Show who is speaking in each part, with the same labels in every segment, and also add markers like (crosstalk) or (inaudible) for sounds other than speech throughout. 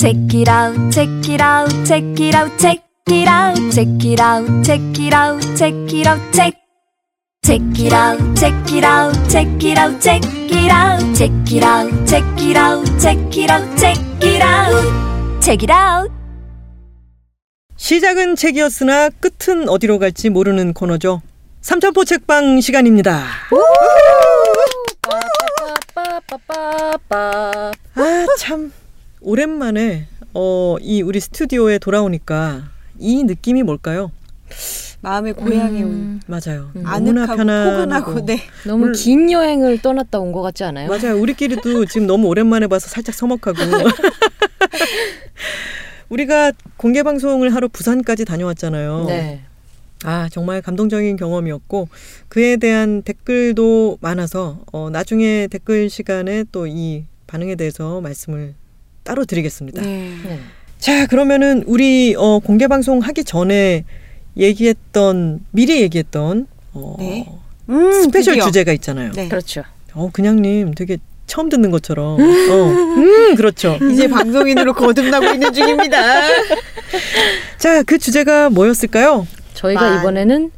Speaker 1: Check it out, check it out, check it out, check it out, check it out, check it out, check it out, check. Check it out, check it out, check it out, check it out, check it out, check it out, check it out, check it out, check it out.
Speaker 2: 시작은 책이었으나 끝은 어디로 갈지 모르는 코너죠. 삼천포 책방 시간입니다. 아, 참 오랜만에 어, 이 우리 스튜디오에 돌아오니까 이 느낌이 뭘까요?
Speaker 3: 마음의 고향에 온
Speaker 4: 음,
Speaker 2: 맞아요. 너무나
Speaker 3: 아늑하고
Speaker 2: 편안하고
Speaker 3: 포근하고 네.
Speaker 4: 너무
Speaker 2: 물-
Speaker 4: 긴 여행을 떠났다 온 것 같지 않아요?
Speaker 2: 맞아요. 우리끼리도 지금 너무 오랜만에 봐서 살짝 서먹하고. (laughs) 우리가 공개 방송을 하러 부산까지 다녀왔잖아요.
Speaker 4: 네.
Speaker 2: 아 정말 감동적인 경험이었고 그에 대한 댓글도 많아서 어, 나중에 댓글 시간에 또 이 반응에 대해서 말씀을 따로 드리겠습니다.
Speaker 3: 네.
Speaker 4: 네.
Speaker 2: 자 그러면은 우리 어, 공개 방송 하기 전에 얘기했던 미리 얘기했던 어,
Speaker 3: 네. 음,
Speaker 2: special
Speaker 3: 드디어.
Speaker 2: 주제가 있잖아요.
Speaker 3: 네.
Speaker 4: 그렇죠.
Speaker 2: 어 그냥님 되게 처음 듣는 것처럼. 어, 음 그렇죠.
Speaker 3: 이제 방송인으로 (laughs) 거듭나고 있는 중입니다.
Speaker 2: 자 그 주제가 뭐였을까요?
Speaker 4: 저희가
Speaker 3: 만-
Speaker 4: 이번에는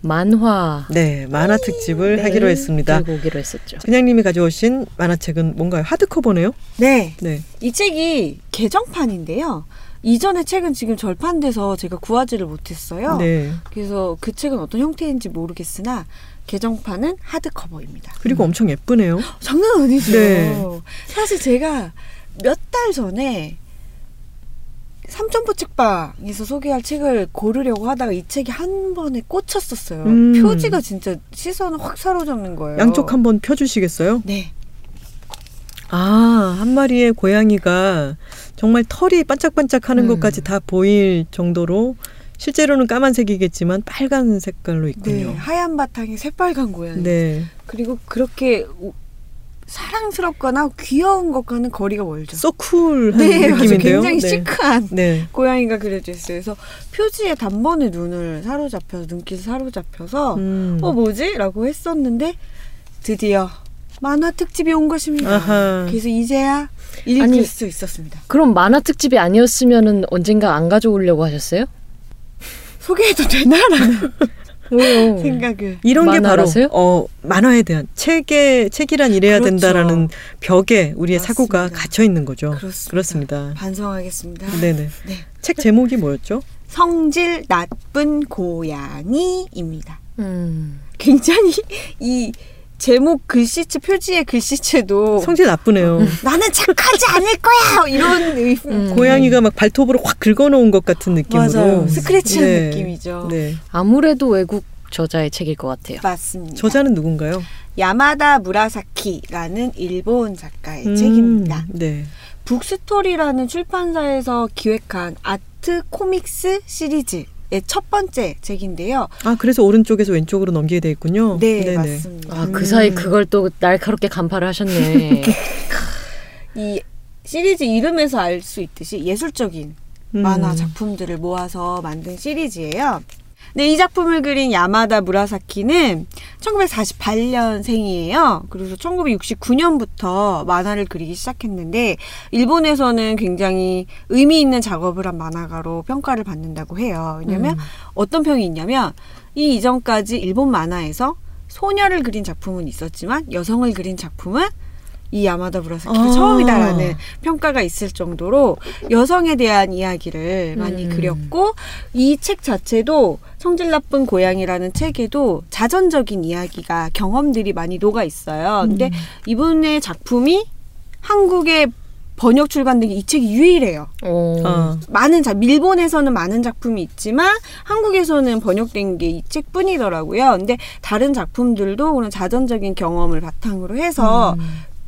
Speaker 4: 만화
Speaker 2: 네 만화 특집을
Speaker 3: 네.
Speaker 2: 하기로 했습니다.
Speaker 4: 들고 오기로 했었죠.
Speaker 2: 그냥님이 가져오신 만화책은 뭔가요? 하드커버네요.
Speaker 3: 네.
Speaker 2: 네.
Speaker 3: 이 책이 개정판인데요. 이전의 책은 지금 절판돼서 제가 구하지를 못했어요.
Speaker 2: 네.
Speaker 3: 그래서 그 책은 어떤 형태인지 모르겠으나 개정판은 하드커버입니다.
Speaker 2: 그리고 엄청 예쁘네요. (gasps)
Speaker 3: 장난 아니죠.
Speaker 2: 네.
Speaker 3: 사실 제가 몇 달 전에 삼천포 책방에서 소개할 책을 고르려고 하다가 이 책이 한 번에 꽂혔었어요.
Speaker 2: 음.
Speaker 3: 표지가 진짜 시선을 확 사로잡는 거예요.
Speaker 2: 양쪽 한번 펴주시겠어요?
Speaker 3: 네.
Speaker 2: 아, 한 마리의 고양이가 정말 털이 반짝반짝 하는
Speaker 4: 음.
Speaker 2: 것까지 다 보일 정도로 실제로는 까만색이겠지만 빨간 색깔로
Speaker 3: 네.
Speaker 2: 있군요.
Speaker 3: 하얀 바탕에 새빨간 고양이.
Speaker 2: 네.
Speaker 3: 그리고 그렇게 우- 사랑스럽거나 귀여운 것과는 거리가 멀죠.
Speaker 2: 소 쿨한
Speaker 3: 네.
Speaker 2: 느낌인데요.
Speaker 3: 굉장히
Speaker 2: 네.
Speaker 3: 시크한
Speaker 2: 네.
Speaker 3: 고양이가 그려져 있어요. 그래서 표지에 단번에 눈을 사로잡혀서 눈길을 사로잡혀서
Speaker 2: 음.
Speaker 3: 어 뭐지? 라고 했었는데 드디어 만화 특집이 온 것입니다.
Speaker 2: 아하.
Speaker 3: 그래서 이제야 읽을
Speaker 4: 아니,
Speaker 3: 수 있었습니다.
Speaker 4: 그럼 만화 특집이 아니었으면은 언젠가 안 가져오려고 하셨어요?
Speaker 3: 소개해도 되나라는? (laughs) (laughs) 생각을
Speaker 2: 이런 게 바로? 어, 만화에 대한 책에 책이란 이래야
Speaker 3: 그렇죠.
Speaker 2: 된다라는 벽에 우리의 사고가
Speaker 3: 맞습니다.
Speaker 2: 갇혀 있는 거죠.
Speaker 3: 그렇습니다.
Speaker 2: 그렇습니다.
Speaker 3: 반성하겠습니다.
Speaker 2: 네네.
Speaker 3: 네.
Speaker 2: 책 제목이 뭐였죠?
Speaker 3: 성질 나쁜 고양이입니다.
Speaker 4: 음.
Speaker 3: 굉장히 이 제목 글씨체 표지의 글씨체도
Speaker 2: 성질 나쁘네요.
Speaker 3: 나는 착하지 않을 거야 이런 의-
Speaker 4: 음.
Speaker 2: 고양이가 막 발톱으로 확 긁어놓은 것 같은 느낌으로.
Speaker 3: 맞아요 스크래치한
Speaker 2: 네.
Speaker 3: 느낌이죠
Speaker 2: 네.
Speaker 4: 아무래도 외국 저자의 책일 것 같아요.
Speaker 3: 맞습니다
Speaker 2: 저자는 누군가요?
Speaker 3: 야마다 무라사키라는 일본 작가의
Speaker 2: 음,
Speaker 3: 책입니다
Speaker 2: 네.
Speaker 3: 북스토리라는 출판사에서 기획한 아트 코믹스 시리즈의 첫 번째 책인데요
Speaker 2: 아 그래서 오른쪽에서 왼쪽으로 넘기게 돼 있군요.
Speaker 3: 네
Speaker 2: 네네.
Speaker 3: 맞습니다
Speaker 4: 아, 그 사이 그걸 또 날카롭게 간파를 하셨네. (laughs)
Speaker 3: 이 시리즈 이름에서 알 수 있듯이 예술적인
Speaker 2: 음.
Speaker 3: 만화 작품들을 모아서 만든 시리즈예요. 네, 이 작품을 그린 야마다 무라사키는 1948년생이에요. 그래서 1969년부터 만화를 그리기 시작했는데 일본에서는 굉장히 의미 있는 작업을 한 만화가로 평가를 받는다고 해요. 왜냐면
Speaker 4: 음.
Speaker 3: 어떤 평이 있냐면 이 이전까지 일본 만화에서 소녀를 그린 작품은 있었지만 여성을 그린 작품은 이 야마다 무라사키가
Speaker 2: 아.
Speaker 3: 처음이다라는 평가가 있을 정도로 여성에 대한 이야기를 많이
Speaker 4: 음.
Speaker 3: 그렸고 이 책 자체도 성질 나쁜 고양이라는 책에도 자전적인 이야기가 경험들이 많이 녹아 있어요. 근데 이분의 작품이 한국에 번역 출간된 게 이 책이 유일해요.
Speaker 4: 어.
Speaker 2: 아,
Speaker 3: 많은 작 일본에서는 많은 작품이 있지만 한국에서는 번역된 게 이 책뿐이더라고요. 근데 다른 작품들도 그런 자전적인 경험을 바탕으로 해서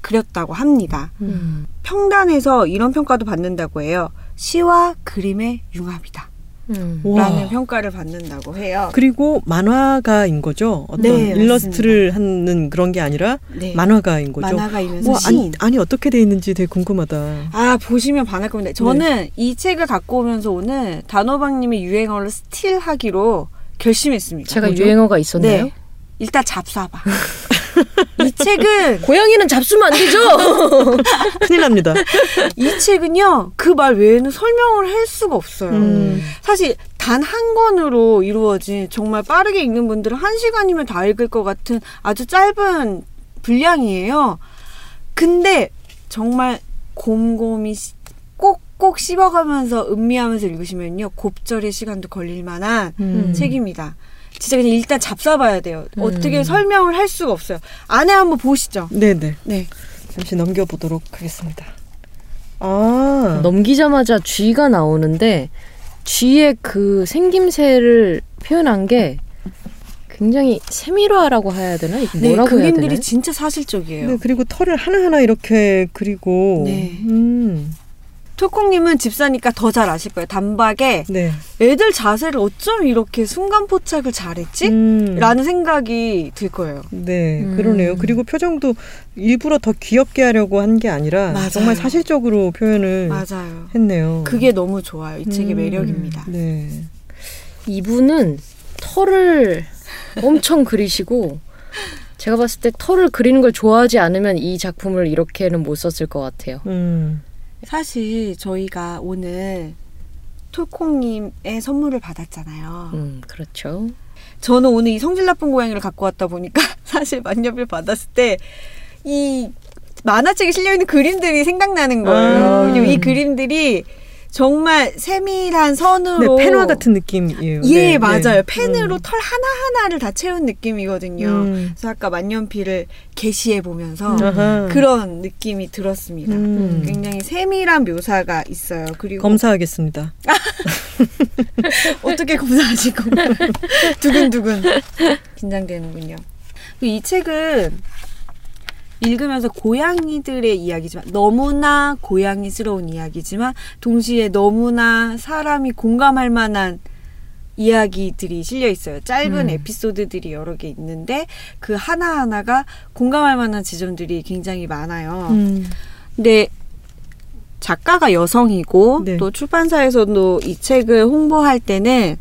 Speaker 3: 그렸다고 합니다.
Speaker 4: 음.
Speaker 3: 평단에서 이런 평가도 받는다고 해요. 시와 그림의 융합이다.
Speaker 4: 음.
Speaker 2: 와.
Speaker 3: 라는 평가를 받는다고 해요.
Speaker 2: 그리고 만화가인 거죠. 어떤
Speaker 3: 네,
Speaker 2: 일러스트를 하는 그런 게 아니라
Speaker 3: 네.
Speaker 2: 만화가인 거죠.
Speaker 3: 만화가이면서
Speaker 2: 와,
Speaker 3: 시인.
Speaker 2: 아니, 아니 어떻게 돼 있는지 되게 궁금하다.
Speaker 3: 아 보시면 반할 겁니다. 저는
Speaker 2: 네.
Speaker 3: 이 책을 갖고 오면서 오늘 단호박님의 유행어를 스틸하기로 결심했습니다.
Speaker 4: 제가
Speaker 2: 뭐죠?
Speaker 4: 유행어가 있었나요?
Speaker 3: 네. 일단 잡숴봐. (laughs) 이 책은 (laughs)
Speaker 4: 고양이는 잡수면 안 되죠. (laughs)
Speaker 2: 큰일 납니다.
Speaker 3: 이 책은요 그 말 외에는 설명을 할 수가 없어요.
Speaker 2: 음.
Speaker 3: 사실 단 한 권으로 이루어진 정말 빠르게 읽는 분들은 한 시간이면 다 읽을 것 같은 아주 짧은 분량이에요. 근데 정말 곰곰이 시- 꼭꼭 씹어가면서 음미하면서 읽으시면요 곱절의 시간도 걸릴 만한
Speaker 2: 음.
Speaker 3: 책입니다. 진짜 그냥 일단 잡숴봐야 돼요.
Speaker 4: 음.
Speaker 3: 어떻게 설명을 할 수가 없어요. 안에 한번 보시죠.
Speaker 2: 네네.
Speaker 3: 네.
Speaker 2: 잠시 넘겨보도록 하겠습니다. 아.
Speaker 4: 넘기자마자 쥐가 나오는데 쥐의 그 생김새를 표현한 게 굉장히 세밀화라고 해야 되나? 이게
Speaker 3: 네,
Speaker 4: 뭐라고 해야
Speaker 3: 그림들이
Speaker 4: 되나?
Speaker 3: 진짜 사실적이에요.
Speaker 2: 네, 그리고 털을 하나하나 이렇게 그리고.
Speaker 3: 네.
Speaker 2: 음.
Speaker 3: 톨콩님은 집사니까 더 잘 아실 거예요. 단박에
Speaker 2: 네.
Speaker 3: 애들 자세를 어쩜 이렇게 순간 포착을 잘했지?
Speaker 2: 음.
Speaker 3: 라는 생각이 들 거예요.
Speaker 2: 네,
Speaker 4: 음.
Speaker 2: 그러네요. 그리고 표정도 일부러 더 귀엽게 하려고 한 게 아니라
Speaker 3: 맞아요.
Speaker 2: 정말 사실적으로 표현을
Speaker 3: 맞아요.
Speaker 2: 했네요.
Speaker 3: 그게 너무 좋아요. 이 책의
Speaker 2: 음.
Speaker 3: 매력입니다.
Speaker 2: 네.
Speaker 4: 이분은 털을 엄청 그리시고 제가 봤을 때 털을 그리는 걸 좋아하지 않으면 이 작품을 이렇게는 못 썼을 것 같아요.
Speaker 2: 음.
Speaker 3: 사실 저희가 오늘 톨콩님의 선물을 받았잖아요.
Speaker 4: 음, 그렇죠.
Speaker 3: 저는 오늘 이 성질 나쁜 고양이를 갖고 왔다 보니까 (laughs) 사실 만년필 받았을 때 이 만화책에 실려 있는 그림들이 생각나는 거예요.
Speaker 2: 아.
Speaker 3: 이 그림들이 정말 세밀한
Speaker 2: 네,
Speaker 3: 선으로
Speaker 2: 펜화 같은 느낌이에요.
Speaker 3: 예
Speaker 2: 네,
Speaker 3: 맞아요.
Speaker 2: 네.
Speaker 3: 펜으로
Speaker 2: 음.
Speaker 3: 털 하나 하나를 다 채운 느낌이거든요.
Speaker 2: 음.
Speaker 3: 그래서 아까 만년필을 게시해 보면서
Speaker 2: 아하.
Speaker 3: 그런 느낌이 들었습니다.
Speaker 2: 음.
Speaker 3: 굉장히 세밀한 묘사가 있어요. 그리고
Speaker 2: 검사하겠습니다. (laughs)
Speaker 3: 어떻게 검사하실 건가요? (laughs) 두근두근 긴장되는군요. 그이 책은 읽으면서 고양이들의 이야기지만 너무나 고양이스러운 이야기지만 동시에 너무나 사람이 공감할 만한 이야기들이 실려 있어요. 짧은
Speaker 2: 음.
Speaker 3: 에피소드들이 여러 개 있는데 그 하나하나가 공감할 만한 지점들이 굉장히 많아요.
Speaker 2: 음.
Speaker 3: 근데 작가가 여성이고
Speaker 2: 네.
Speaker 3: 또 출판사에서도 이 책을 홍보할 때는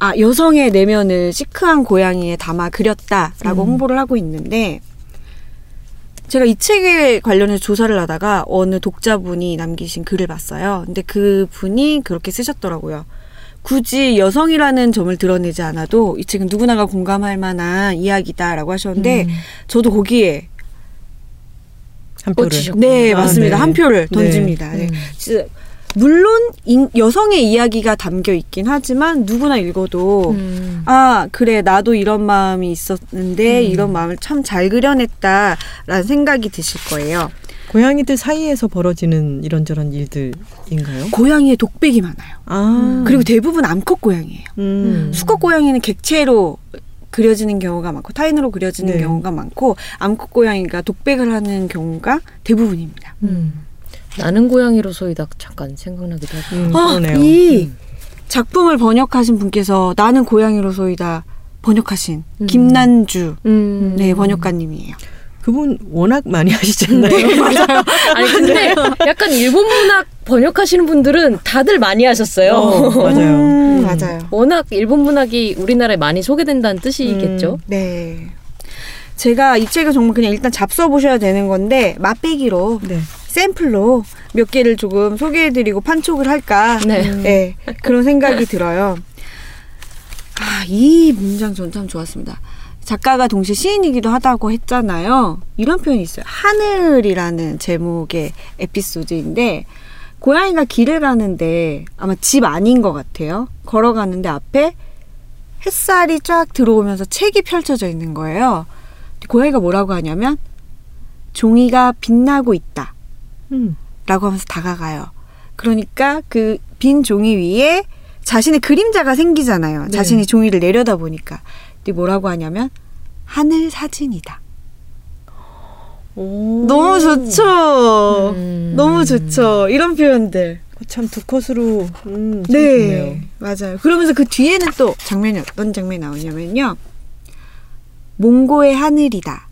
Speaker 3: 아 여성의 내면을 시크한 고양이에 담아 그렸다라고
Speaker 2: 음.
Speaker 3: 홍보를 하고 있는데 제가 이 책에 관련해서 조사를 하다가 어느 독자분이 남기신 글을 봤어요. 근데 그 분이 그렇게 쓰셨더라고요. 굳이 여성이라는 점을 드러내지 않아도 이 책은 누구나가 공감할 만한 이야기다라고 하셨는데
Speaker 2: 음.
Speaker 3: 저도 거기에
Speaker 2: 한 표를.
Speaker 4: 꽂히셨구나.
Speaker 3: 네
Speaker 2: 아,
Speaker 3: 맞습니다
Speaker 2: 네.
Speaker 3: 한 표를
Speaker 2: 네.
Speaker 3: 던집니다. 네.
Speaker 4: 음.
Speaker 3: 물론 인- 여성의 이야기가 담겨 있긴 하지만 누구나 읽어도
Speaker 4: 음.
Speaker 3: 아 그래 나도 이런 마음이 있었는데
Speaker 2: 음.
Speaker 3: 이런 마음을 참 잘 그려냈다라는 생각이 드실 거예요.
Speaker 2: 고양이들 사이에서 벌어지는 이런저런 일들인가요?
Speaker 3: 고양이의 독백이 많아요.
Speaker 2: 아.
Speaker 3: 그리고 대부분 암컷 고양이에요.
Speaker 2: 음.
Speaker 3: 수컷 고양이는 객체로 그려지는 경우가 많고 타인으로 그려지는
Speaker 2: 네.
Speaker 3: 경우가 많고 암컷 고양이가 독백을 하는 경우가 대부분입니다.
Speaker 4: 음. 나는 고양이로소이다 잠깐 생각나기도 하고.
Speaker 2: 음,
Speaker 3: 아,
Speaker 2: 그러네요.
Speaker 3: 이
Speaker 2: 음.
Speaker 3: 작품을 번역하신 분께서 나는 고양이로소이다 번역하신
Speaker 4: 음.
Speaker 3: 김난주
Speaker 4: 음.
Speaker 3: 네 번역가님이에요.
Speaker 2: 그분 워낙 많이 하시잖아요.
Speaker 4: 맞아요. (laughs) 아니 근데 약간 일본 문학 번역하시는 분들은 다들 많이 하셨어요.
Speaker 2: 어, 맞아요.
Speaker 3: 음,
Speaker 2: 음.
Speaker 3: 맞아요.
Speaker 4: 워낙 일본 문학이 우리나라에 많이 소개된다는 뜻이겠죠.
Speaker 3: 네. 제가 이 책을 정말 그냥 일단 잡숴 보셔야 되는 건데 맛배기로
Speaker 2: 네.
Speaker 3: 샘플로 몇 개를 조금 소개해드리고 판촉을 할까.
Speaker 4: 네.
Speaker 3: 네, 그런 생각이 들어요. 아, 이 문장 전 참 좋았습니다. 작가가 동시에 시인이기도 하다고 했잖아요. 이런 표현이 있어요. 하늘이라는 제목의 에피소드인데, 고양이가 길을 가는데 아마 집 아닌 것 같아요. 걸어가는데 앞에 햇살이 쫙 들어오면서 책이 펼쳐져 있는 거예요. 고양이가 뭐라고 하냐면, 종이가 빛나고 있다.
Speaker 2: 음.
Speaker 3: 라고 하면서 다가가요. 그러니까 그 빈 종이 위에 자신의 그림자가 생기잖아요.
Speaker 2: 네.
Speaker 3: 자신이 종이를 내려다 보니까. 근데 뭐라고 하냐면 하늘 사진이다.
Speaker 2: 오.
Speaker 3: 너무 좋죠.
Speaker 4: 음.
Speaker 3: 너무 좋죠. 이런 표현들.
Speaker 2: 참두 컷으로 음, 참
Speaker 3: 네. 맞아요. 그러면서 그 뒤에는 또 장면이 어떤 장면이 나오냐면요. 몽고의 하늘이다.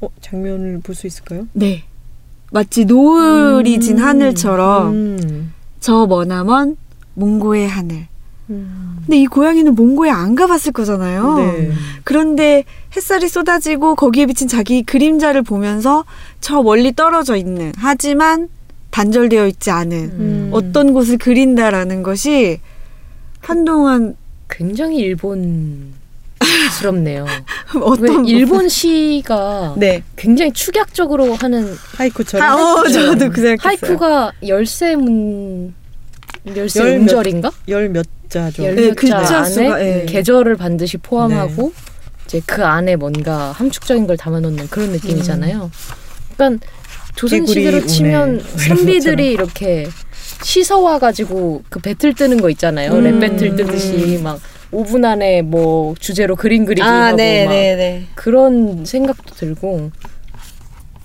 Speaker 2: 어, 장면을 볼 수 있을까요?
Speaker 3: 네. 마치 노을이 진
Speaker 2: 음.
Speaker 3: 하늘처럼
Speaker 2: 음.
Speaker 3: 저 머나먼 몽고의 하늘. 근데 이 고양이는 몽고에 안 가봤을 거잖아요.
Speaker 2: 네.
Speaker 3: 그런데 햇살이 쏟아지고 거기에 비친 자기 그림자를 보면서 저 멀리 떨어져 있는 하지만 단절되어 있지 않은
Speaker 4: 음.
Speaker 3: 어떤 곳을 그린다라는 것이 한동안
Speaker 4: 굉장히 일본 스럽네요. (laughs) 왜
Speaker 3: 어떤
Speaker 4: 일본 시가
Speaker 3: 네.
Speaker 4: 굉장히 축약적으로 하는
Speaker 2: 하이쿠처럼
Speaker 3: 아, 어, 저도 그 생각했어요.
Speaker 4: 하이쿠가 열세 문 열세
Speaker 2: 열 몇-
Speaker 4: 음절인가?
Speaker 2: 열몇 자죠.
Speaker 4: 열
Speaker 3: 네,
Speaker 4: 몇
Speaker 3: 글자
Speaker 4: 자 안에
Speaker 3: 예.
Speaker 4: 계절을 반드시 포함하고 이제 그 안에 뭔가 함축적인 걸 담아놓는 그런 느낌이잖아요. 그러니까 조선 시대로 치면 (laughs) 선비들이 이렇게 시서와 가지고 그 배틀 뜨는 거 있잖아요.
Speaker 2: 음.
Speaker 4: 랩 배틀 뜨듯이 막 5분 안에 뭐 주제로 그림 그리기
Speaker 3: 아,
Speaker 4: 하고
Speaker 3: 네,
Speaker 4: 막
Speaker 3: 네, 네.
Speaker 4: 그런 생각도 들고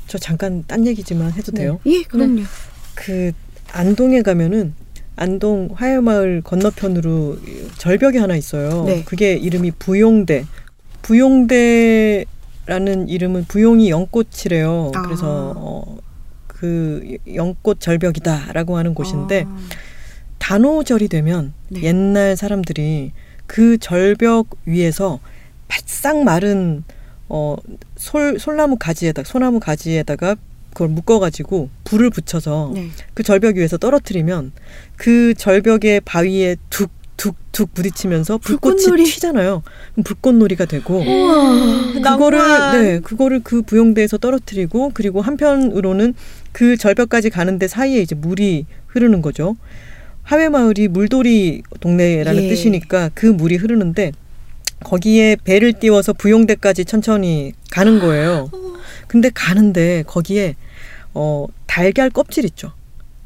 Speaker 2: 저 잠깐 딴 얘기지만 해도 돼요?
Speaker 3: 예, 그럼요.
Speaker 2: 그 안동에 가면은 안동 화해마을 건너편으로 절벽이 하나 있어요.
Speaker 3: 네.
Speaker 2: 그게 이름이 부용대. 부용대라는 이름은 부용이 연꽃이래요.
Speaker 3: 아.
Speaker 2: 그래서 어, 그 연꽃 절벽이다라고 하는 곳인데
Speaker 3: 아,
Speaker 2: 단오절이 되면
Speaker 3: 네.
Speaker 2: 옛날 사람들이 그 절벽 위에서 바싹 마른 어, 솔 솔나무 가지에다 소나무 가지에다가 그걸 묶어가지고 불을 붙여서
Speaker 3: 네.
Speaker 2: 그 절벽 위에서 떨어뜨리면 그 절벽의 바위에 툭 툭툭 부딪히면서 불꽃이
Speaker 3: 불꽃놀이.
Speaker 2: 튀잖아요. 그럼 불꽃놀이가 되고
Speaker 3: 우와,
Speaker 2: 그거를
Speaker 3: 낭만.
Speaker 2: 네 그거를 그 부용대에서 떨어뜨리고 그리고 한편으로는 그 절벽까지 가는데 사이에 이제 물이 흐르는 거죠. 하회 마을이 물돌이 동네라는
Speaker 3: 예.
Speaker 2: 뜻이니까 그 물이 흐르는데 거기에 배를 띄워서 부용대까지 천천히 가는 거예요. 근데 가는데 거기에 어 달걀 껍질 있죠.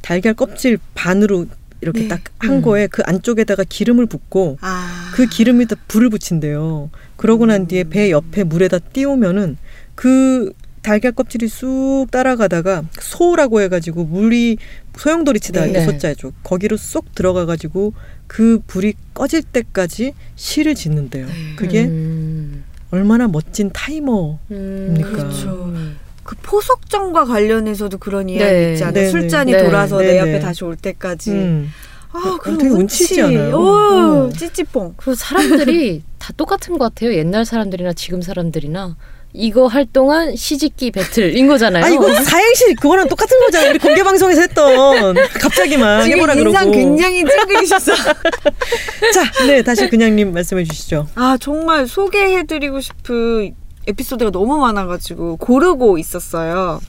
Speaker 2: 달걀 껍질 반으로 이렇게
Speaker 3: 네.
Speaker 2: 딱한
Speaker 4: 음.
Speaker 2: 거에 그 안쪽에다가 기름을 붓고
Speaker 3: 아.
Speaker 2: 그 기름에다 불을 붙인대요. 그러고 난 뒤에 배 옆에 물에다 띄우면은 그 달걀 껍질이 쑥 따라가다가 소라고 해가지고 물이 소용돌이 치다
Speaker 4: 네.
Speaker 2: 소자죠. 거기로 쏙 들어가가지고 그 불이 꺼질 때까지 시를 짓는데요. 그게
Speaker 4: 음.
Speaker 2: 얼마나 멋진 타이머.
Speaker 4: 음.
Speaker 3: 그렇죠. 그 포석정과 관련해서도 그런 이야기
Speaker 4: 네.
Speaker 3: 있지 않아요?
Speaker 2: 네,
Speaker 3: 술잔이
Speaker 4: 네.
Speaker 3: 돌아서
Speaker 2: 네,
Speaker 3: 내
Speaker 2: 네.
Speaker 3: 옆에 다시 올 때까지.
Speaker 2: 음.
Speaker 3: 아,
Speaker 2: 어,
Speaker 3: 그런
Speaker 2: 되게
Speaker 3: 운치.
Speaker 2: 운치지 않아요?
Speaker 3: 오,
Speaker 2: 어.
Speaker 3: 찌찌뽕.
Speaker 4: 그 사람들이 (laughs) 다 똑같은 것 같아요. 옛날 사람들이나 지금 사람들이나 이거 할 동안 시집기 배틀인 거잖아요.
Speaker 2: 아 이거 사행시 그거랑 똑같은 거잖아요. 우리 공개 방송에서 했던 갑자기만
Speaker 3: 지금
Speaker 2: 해보라
Speaker 3: 인상
Speaker 2: 그러고.
Speaker 3: 굉장히 찡그리셨어. (laughs)
Speaker 2: 자, 네 다시 그냥님 말씀해 주시죠.
Speaker 3: 아, 정말 소개해드리고 싶은 에피소드가 너무 많아가지고 고르고 있었어요.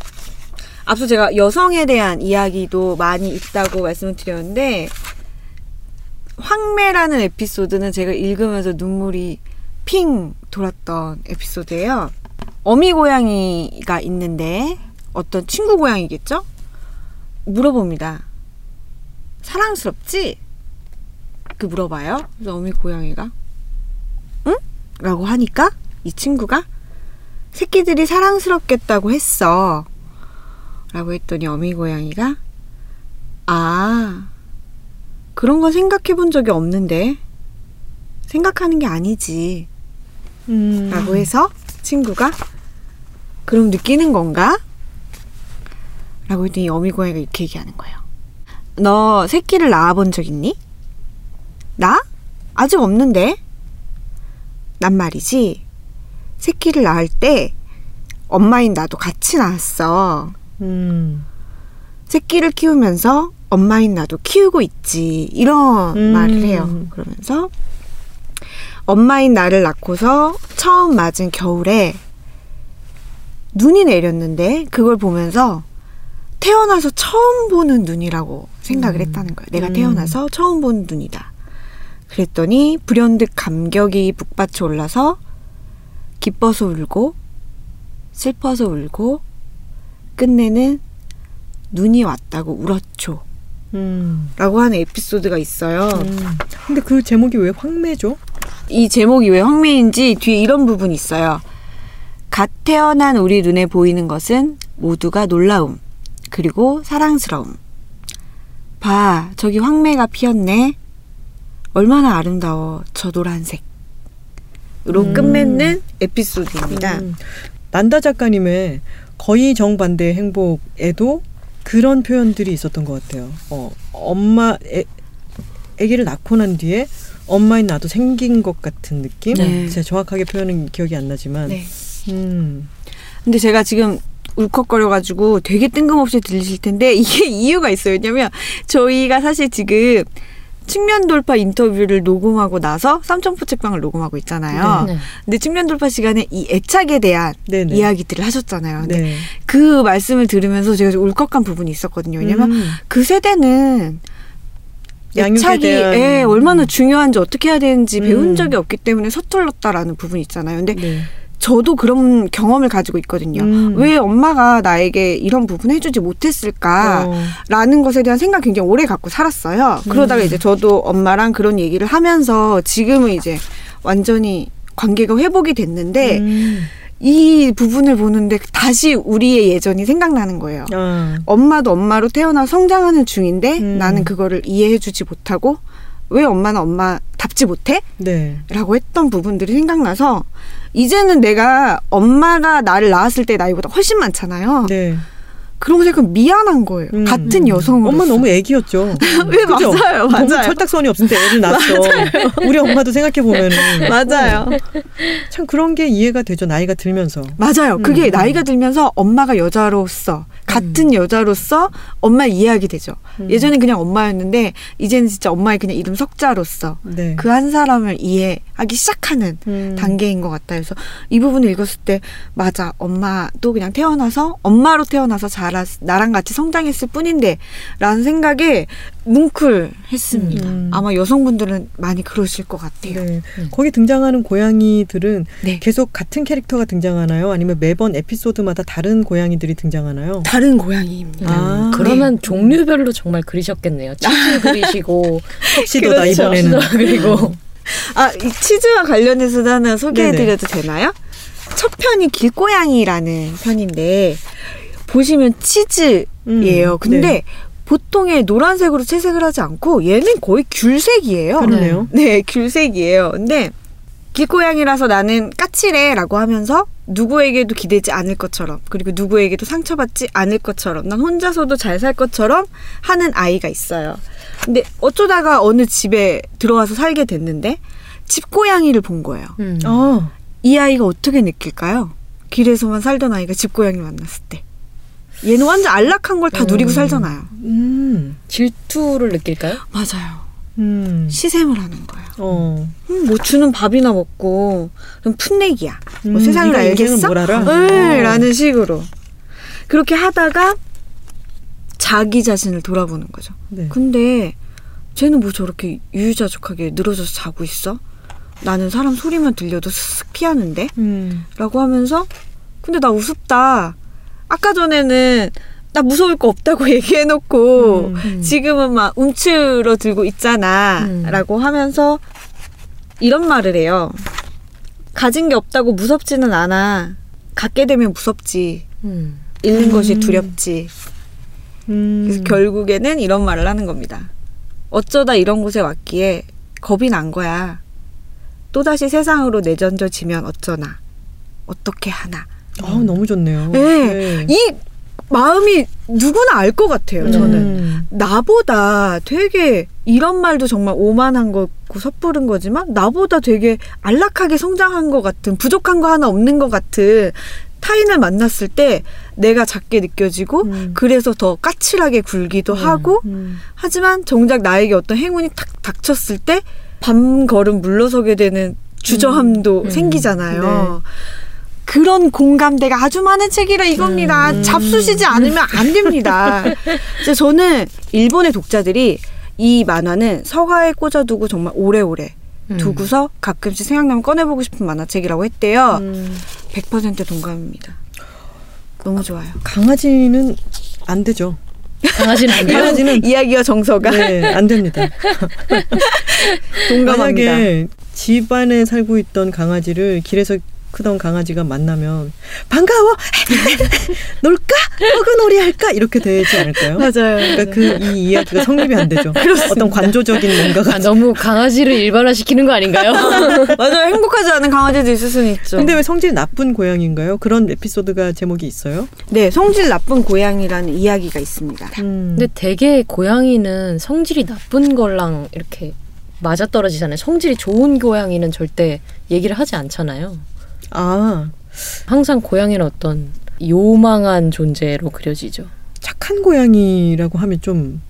Speaker 3: 앞서 제가 여성에 대한 이야기도 많이 있다고 말씀을 드렸는데 황매라는 에피소드는 제가 읽으면서 눈물이 핑 돌았던 에피소드예요. 어미 고양이가 있는데 어떤 친구 고양이겠죠? 물어봅니다. 사랑스럽지? 그 물어봐요. 그래서 어미 고양이가 응? 라고 하니까 이 친구가 새끼들이 사랑스럽겠다고 했어. 라고 했더니 어미 고양이가 아 그런 건 생각해 본 적이 없는데 생각하는 게 아니지.
Speaker 2: 음.
Speaker 3: 라고 해서 친구가 그럼 느끼는 건가? 라고 했더니 어미 고양이가 이렇게 얘기하는 거예요. 너 새끼를 낳아본 적 있니? 나? 아직 없는데? 난 말이지. 새끼를 낳을 때 엄마인 나도 같이 낳았어.
Speaker 2: 음.
Speaker 3: 새끼를 키우면서 엄마인 나도 키우고 있지. 이런
Speaker 2: 음.
Speaker 3: 말을 해요. 그러면서 엄마인 나를 낳고서 처음 맞은 겨울에 눈이 내렸는데 그걸 보면서 태어나서 처음 보는 눈이라고 생각을 했다는 거예요. 내가
Speaker 2: 음.
Speaker 3: 태어나서 처음 보는 눈이다. 그랬더니 불현듯 감격이 북받쳐 올라서 기뻐서 울고 슬퍼서 울고 끝내는 눈이 왔다고 울었죠.
Speaker 2: 음.
Speaker 3: 라고 하는 에피소드가 있어요.
Speaker 2: 음. 근데 그 제목이 왜 황매죠?
Speaker 3: 이 제목이 왜 황매인지 뒤에 이런 부분이 있어요. 갓 태어난 우리 눈에 보이는 것은 모두가 놀라움, 그리고 사랑스러움. 봐, 저기 황매가 피었네. 얼마나 아름다워, 저 노란색. 으로
Speaker 2: 음.
Speaker 3: 끝맺는 에피소드입니다.
Speaker 2: 음. 난다 작가님의 거의 정반대의 행복에도 그런 표현들이 있었던 것 같아요. 어, 엄마 애, 아기를 낳고 난 뒤에 엄마인 나도 생긴 것 같은 느낌.
Speaker 3: 네.
Speaker 2: 제가 정확하게 표현은 기억이 안 나지만.
Speaker 3: 네.
Speaker 2: 음.
Speaker 3: 근데 제가 지금 울컥거려가지고 되게 뜬금없이 들리실 텐데 (laughs) 이게 이유가 있어요. 왜냐면 저희가 사실 지금 측면 돌파 인터뷰를 녹음하고 나서 삼천포 책방을 녹음하고 있잖아요.
Speaker 4: 네.
Speaker 3: 근데 측면 돌파 시간에 이 애착에 대한
Speaker 2: 네네.
Speaker 3: 이야기들을 하셨잖아요. 근데
Speaker 2: 네.
Speaker 3: 그 말씀을 들으면서 제가 좀 울컥한 부분이 있었거든요. 왜냐면
Speaker 2: 음.
Speaker 3: 그 세대는 애착이
Speaker 2: 대한-
Speaker 3: 예, 얼마나 중요한지 어떻게 해야 되는지 배운
Speaker 2: 음.
Speaker 3: 적이 없기 때문에 서툴렀다라는 부분이 있잖아요. 근데
Speaker 2: 네.
Speaker 3: 저도 그런 경험을 가지고 있거든요.
Speaker 2: 음.
Speaker 3: 왜 엄마가 나에게 이런 부분 해주지 못했을까?
Speaker 2: 어.
Speaker 3: 라는 것에 대한 생각 굉장히 오래 갖고 살았어요. 그러다가
Speaker 2: 음.
Speaker 3: 이제 저도 엄마랑 그런 얘기를 하면서 지금은 이제 완전히 관계가 회복이 됐는데
Speaker 2: 음.
Speaker 3: 이 부분을 보는데 다시 우리의 예전이 생각나는 거예요.
Speaker 2: 아.
Speaker 3: 엄마도 엄마로 태어나 성장하는 중인데
Speaker 2: 음.
Speaker 3: 나는 그거를 이해해주지 못하고 왜 엄마는 엄마 답지 못해?
Speaker 2: 네.
Speaker 3: 라고 했던 부분들이 생각나서 이제는 내가 엄마가 나를 낳았을 때 나이보다 훨씬 많잖아요.
Speaker 2: 네.
Speaker 3: 그런 거 생각하면 미안한 거예요.
Speaker 2: 음.
Speaker 3: 같은 여성으로.
Speaker 2: 엄마 너무 애기였죠. (laughs)
Speaker 3: 왜
Speaker 2: 그죠?
Speaker 3: 맞아요, 맞아요.
Speaker 2: 철딱선이 없을 때 애를 낳았어. (laughs) 우리 엄마도 생각해 보면은 (laughs)
Speaker 3: 맞아요.
Speaker 2: 참 그런 게 이해가 되죠. 나이가 들면서.
Speaker 3: 맞아요. 그게
Speaker 2: 음.
Speaker 3: 나이가 들면서 엄마가 여자로서 같은 여자로서 엄마 이해하게 되죠.
Speaker 2: 음.
Speaker 3: 예전엔 그냥 엄마였는데 이제는 진짜 엄마의 그냥 이름 석자로서
Speaker 2: 네.
Speaker 3: 그한 사람을 이해하기 시작하는
Speaker 2: 음.
Speaker 3: 단계인 것 같아요. 그래서 이 부분을 읽었을 때 맞아 엄마도 그냥 태어나서 엄마로 태어나서 자라 나랑 같이 성장했을 뿐인데 라는 생각에 뭉클했습니다.
Speaker 2: 음.
Speaker 3: 아마 여성분들은 많이 그러실 것 같아요.
Speaker 2: 네.
Speaker 4: 음.
Speaker 2: 거기 등장하는 고양이들은
Speaker 3: 네.
Speaker 2: 계속 같은 캐릭터가 등장하나요? 아니면 매번 에피소드마다 다른 고양이들이 등장하나요?
Speaker 3: 다른 고양이입니다.
Speaker 2: 아.
Speaker 4: 그러면 종류별로 정말 그리셨겠네요. 치즈 (laughs) 그리시고
Speaker 2: 턱시도다
Speaker 3: 그렇죠.
Speaker 2: 이번에는.
Speaker 4: 그리고
Speaker 3: 아, 이 치즈와 관련해서도 하나 소개해드려도 되나요? 첫 편이 길고양이라는 편인데 보시면 치즈예요.
Speaker 2: 음,
Speaker 3: 근데
Speaker 2: 네.
Speaker 3: 보통의 노란색으로 채색을 하지 않고 얘는 거의 귤색이에요.
Speaker 2: 그러네요.
Speaker 3: 네, 귤색이에요. 근데 길고양이라서 나는 까칠해라고 하면서 누구에게도 기대지 않을 것처럼 그리고 누구에게도 상처받지 않을 것처럼 난 혼자서도 잘 살 것처럼 하는 아이가 있어요. 근데 어쩌다가 어느 집에 들어와서 살게 됐는데 집고양이를 본 거예요.
Speaker 4: 음.
Speaker 2: 아,
Speaker 3: 이 아이가 어떻게 느낄까요? 길에서만 살던 아이가 집고양이 만났을 때. 얘는 완전 안락한 걸다
Speaker 2: 음.
Speaker 3: 누리고 살잖아요.
Speaker 2: 음,
Speaker 4: 질투를 느낄까요?
Speaker 3: 맞아요.
Speaker 2: 음,
Speaker 3: 시샘을 하는 거예요.
Speaker 2: 어,
Speaker 3: 음, 뭐 주는 밥이나 먹고 좀 풋내기야. 뭐
Speaker 2: 음,
Speaker 3: 세상을 알겠어?
Speaker 2: 뭘 알아?
Speaker 3: 네,
Speaker 2: 어.
Speaker 3: 라는 식으로 그렇게 하다가 자기 자신을 돌아보는 거죠.
Speaker 2: 네.
Speaker 3: 근데 쟤는 뭐 저렇게 유유자적하게 늘어져서 자고 있어? 나는 사람 소리만 들려도 슥 피하는데?
Speaker 2: 음,
Speaker 3: 라고 하면서 근데 나 우습다. 아까 전에는 나 무서울 거 없다고 (laughs) 얘기해놓고
Speaker 2: 음.
Speaker 3: 지금은 막 움츠러 들고 있잖아.
Speaker 4: 음.
Speaker 3: 라고 하면서 이런 말을 해요. 가진 게 없다고 무섭지는 않아. 갖게 되면 무섭지.
Speaker 4: 음.
Speaker 3: 잃는 것이
Speaker 2: 음.
Speaker 3: 두렵지.
Speaker 2: 음.
Speaker 3: 그래서 결국에는 이런 말을 하는 겁니다. 어쩌다 이런 곳에 왔기에 겁이 난 거야. 또다시 세상으로 내던져지면 어쩌나. 어떻게 하나.
Speaker 2: 아, 너무 좋네요.
Speaker 3: 네. 이 마음이 누구나 알 것 같아요, 저는.
Speaker 2: 음.
Speaker 3: 나보다 되게 이런 말도 정말 오만한 거고 섣부른 거지만 나보다 되게 안락하게 성장한 것 같은 부족한 거 하나 없는 것 같은 타인을 만났을 때 내가 작게 느껴지고
Speaker 2: 음.
Speaker 3: 그래서 더 까칠하게 굴기도 하고
Speaker 2: 음.
Speaker 3: 하지만 정작 나에게 어떤 행운이 탁 닥쳤을 때 밤 걸음 물러서게 되는 주저함도
Speaker 4: 음.
Speaker 3: 생기잖아요. 그런 공감대가 아주 많은 책이라 이겁니다.
Speaker 2: 음.
Speaker 3: 잡수시지 않으면 안 됩니다. 그래서 저는 일본의 독자들이 이 만화는 서가에 꽂아두고 정말 오래오래
Speaker 4: 음.
Speaker 3: 두고서 가끔씩 생각나면 꺼내보고 싶은 만화책이라고 했대요.
Speaker 2: 음.
Speaker 3: 100% 동감입니다. 너무 좋아요.
Speaker 2: 강아지는 안 되죠.
Speaker 4: 강아지는 안 돼요?
Speaker 2: 강아지는
Speaker 3: 이야기와 정서가
Speaker 2: 네, 안 됩니다. (laughs)
Speaker 3: 동감합니다.
Speaker 2: 만약에 집 안에 살고 있던 강아지를 길에서 크던 강아지가 만나면 반가워 (laughs) 놀까 어그놀이 할까 이렇게 되지 않을까요?
Speaker 3: 맞아요.
Speaker 2: 그러니까 그 이 이야기가 성립이 안 되죠. 어떤 관조적인 뭔가가.
Speaker 4: 아, 너무 강아지를 일반화시키는 거 아닌가요? (laughs)
Speaker 3: 맞아요. 행복하지 않은 강아지도 있을 수는 있죠.
Speaker 2: 근데 왜 성질 나쁜 고양인가요? 그런 에피소드가 제목이 있어요?
Speaker 3: 네, 성질 나쁜 고양이라는 이야기가 있습니다.
Speaker 2: 음.
Speaker 4: 근데 되게 고양이는 성질이 나쁜 걸랑 이렇게 맞아 떨어지잖아요. 성질이 좋은 고양이는 절대 얘기를 하지 않잖아요.
Speaker 2: 아
Speaker 4: 항상 고양이는 어떤 요망한 존재로 그려지죠.
Speaker 2: 착한 고양이라고 하면 좀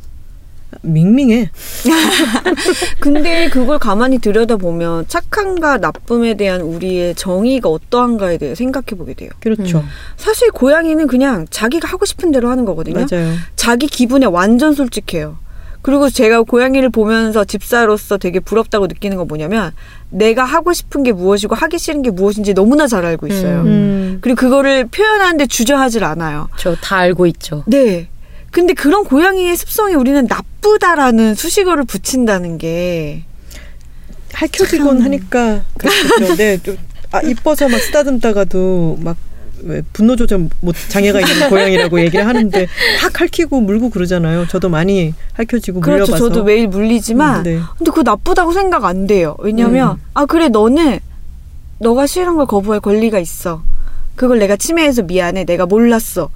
Speaker 2: 밍밍해. (laughs)
Speaker 3: 근데 그걸 가만히 들여다보면 착함과 나쁨에 대한 우리의 정의가 어떠한가에 대해 생각해 보게 돼요.
Speaker 2: 그렇죠.
Speaker 4: 음.
Speaker 3: 사실 고양이는 그냥 자기가 하고 싶은 대로 하는 거거든요.
Speaker 2: 맞아요.
Speaker 3: 자기 기분에 완전 솔직해요. 그리고 제가 고양이를 보면서 집사로서 되게 부럽다고 느끼는 건 뭐냐면 내가 하고 싶은 게 무엇이고 하기 싫은 게 무엇인지 너무나 잘 알고 있어요.
Speaker 4: 음.
Speaker 2: 음.
Speaker 3: 그리고 그거를 표현하는데 주저하질 않아요.
Speaker 4: 저 다 알고 있죠.
Speaker 3: 네. 근데 그런 고양이의 습성에 우리는 나쁘다라는 수식어를 붙인다는 게
Speaker 2: 할켜지곤 하니까 그렇죠. 네, 좀, 아 이뻐서 막 쓰다듬다가도 막왜 분노 조절 못 장애가 있는 (laughs) 고양이라고 얘기를 하는데 확 핥히고 물고 그러잖아요. 저도 많이 핥혀지고
Speaker 3: 그렇죠.
Speaker 2: 물려봐서.
Speaker 3: 저도 매일 물리지만
Speaker 2: 음, 네.
Speaker 3: 근데 그거 나쁘다고 생각 안 돼요. 왜냐면
Speaker 2: 음.
Speaker 3: 아 그래 너는 너가 싫은 걸 거부할 권리가 있어. 그걸 내가 침해해서 미안해. 내가 몰랐어.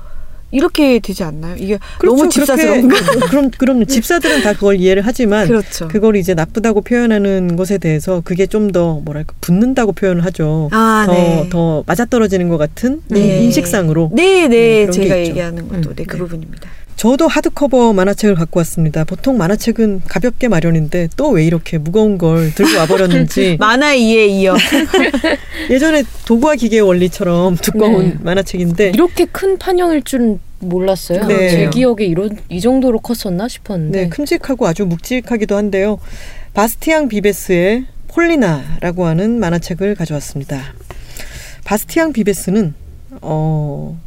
Speaker 3: 이렇게 되지 않나요? 이게 너무
Speaker 2: 그렇게-
Speaker 3: 집사스러운가? (laughs)
Speaker 2: 그럼 그럼 집사들은 다 그걸 이해를 하지만
Speaker 3: 그렇죠.
Speaker 2: 그걸 이제 나쁘다고 표현하는 것에 대해서 그게 좀 더 뭐랄까 붙는다고 표현을 하죠.
Speaker 3: 아,
Speaker 2: 더,
Speaker 3: 네.
Speaker 2: 더 맞아떨어지는 것 같은
Speaker 3: 네.
Speaker 2: 인식상으로.
Speaker 3: 네, 네,
Speaker 2: 음, 그런 게
Speaker 3: 제가. 얘기하는 것도
Speaker 4: 음,
Speaker 3: 네, 그
Speaker 2: 네.
Speaker 3: 부분입니다.
Speaker 2: 저도 하드커버 만화책을 갖고 왔습니다. 보통 만화책은 가볍게 마련인데 또 왜 이렇게 무거운 걸 들고 와버렸는지 (laughs)
Speaker 3: 만화 이에 이어 (laughs)
Speaker 2: 예전에 도구와 기계의 원리처럼 두꺼운
Speaker 4: 네.
Speaker 2: 만화책인데
Speaker 4: 이렇게 큰 판형일 줄은 몰랐어요.
Speaker 2: 네.
Speaker 4: 제 기억에 이런 이 정도로 컸었나 싶었는데.
Speaker 2: 네, 큼직하고 아주 묵직하기도 한데요. 바스티앙 비베스의 폴리나라고 하는 만화책을 가져왔습니다. 바스티앙 비베스는 어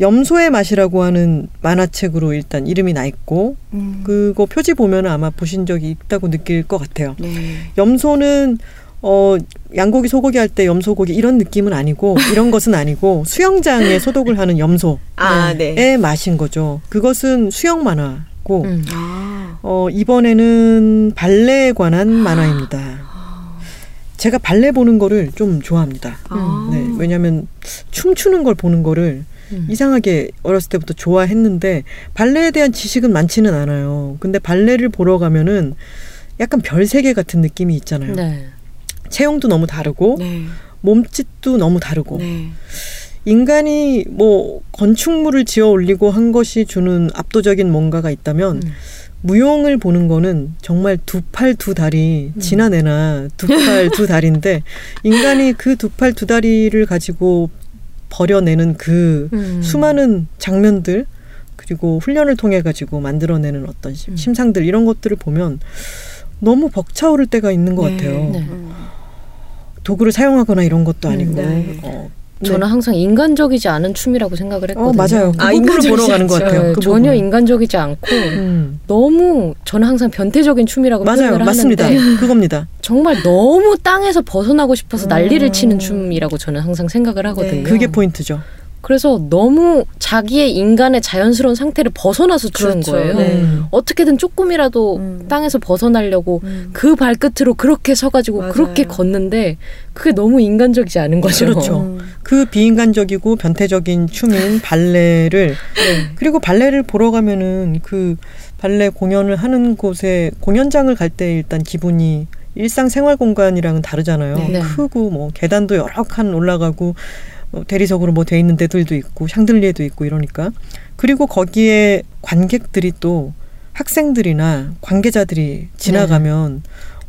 Speaker 2: 염소의 맛이라고 하는 만화책으로 일단 이름이 나 있고
Speaker 3: 음,
Speaker 2: 그거 표지 보면 아마 보신 적이 있다고 느낄 것 같아요.
Speaker 3: 네.
Speaker 2: 염소는 어 양고기 소고기 할 때 염소고기 이런 느낌은 아니고 (laughs) 이런 것은 아니고 수영장에 소독을 하는 염소의
Speaker 3: 아, 네.
Speaker 2: 맛인 거죠. 그것은 수영 만화고
Speaker 4: 음.
Speaker 3: 아,
Speaker 2: 어 이번에는 발레에 관한 만화입니다. 제가 발레 보는 거를 좀 좋아합니다.
Speaker 3: 아.
Speaker 2: 네, 왜냐하면 춤추는 걸 보는 거를
Speaker 4: 음.
Speaker 2: 이상하게 어렸을 때부터 좋아했는데 발레에 대한 지식은 많지는 않아요. 근데 발레를 보러 가면은 약간 별 세계 같은 느낌이 있잖아요.
Speaker 4: 네.
Speaker 2: 체형도 너무 다르고
Speaker 3: 네.
Speaker 2: 몸짓도 너무 다르고
Speaker 3: 네.
Speaker 2: 인간이 뭐 건축물을 지어 올리고 한 것이 주는 압도적인 뭔가가 있다면
Speaker 4: 음.
Speaker 2: 무용을 보는 거는 정말 두 팔 두 다리 지나내나 두 팔 두 다리인데 (laughs) 인간이 그 두 팔 두 다리를 가지고 버려내는 그
Speaker 4: 음.
Speaker 2: 수많은 장면들 그리고 훈련을 통해 가지고 만들어내는 어떤 심-
Speaker 4: 음.
Speaker 2: 심상들 이런 것들을 보면 너무 벅차오를 때가 있는 것
Speaker 3: 네.
Speaker 2: 같아요.
Speaker 4: 네.
Speaker 3: 음.
Speaker 2: 도구를 사용하거나 이런 것도 아니고.
Speaker 3: 네.
Speaker 2: 어,
Speaker 4: 저는 항상 인간적이지 않은 춤이라고 생각을
Speaker 2: 어,
Speaker 4: 했거든요.
Speaker 2: 맞아요. 그
Speaker 3: 아, 인간적이지
Speaker 2: 보러 가는 것
Speaker 4: 저-
Speaker 2: 같아요. 그
Speaker 4: 전혀
Speaker 2: 부분을.
Speaker 4: 인간적이지 않고
Speaker 2: 음.
Speaker 4: 너무 저는 항상 변태적인 춤이라고
Speaker 2: 맞아요.
Speaker 4: 표현을
Speaker 2: 맞습니다.
Speaker 4: 하는데 (laughs)
Speaker 2: 그겁니다.
Speaker 4: 정말 너무 땅에서 벗어나고 싶어서 난리를
Speaker 2: 음.
Speaker 4: 치는 춤이라고 저는 항상 생각을 하거든요.
Speaker 3: 네.
Speaker 2: 그게 포인트죠.
Speaker 4: 그래서 너무 자기의 인간의 자연스러운 상태를 벗어나서 추는
Speaker 3: 그렇죠.
Speaker 4: 거예요.
Speaker 3: 네.
Speaker 2: 음.
Speaker 4: 어떻게든 조금이라도
Speaker 3: 음.
Speaker 4: 땅에서 벗어나려고
Speaker 3: 음.
Speaker 4: 그 발끝으로 그렇게 서가지고
Speaker 3: 맞아요.
Speaker 4: 그렇게 걷는데 그게 너무 인간적이지 않은 거죠.
Speaker 2: 그렇죠.
Speaker 3: 음.
Speaker 2: 그 비인간적이고 변태적인 춤인 (laughs) 발레를
Speaker 4: 네.
Speaker 2: 그리고 발레를 보러 가면은 그 발레 공연을 하는 곳에 공연장을 갈 때 일단 기분이 일상 생활 공간이랑은 다르잖아요.
Speaker 3: 네.
Speaker 4: 네.
Speaker 2: 크고 뭐 계단도 여러 칸 올라가고 뭐 대리석으로 뭐 돼 있는 데들도 있고 샹들리에도 있고 이러니까. 그리고 거기에 관객들이 또 학생들이나 관계자들이 지나가면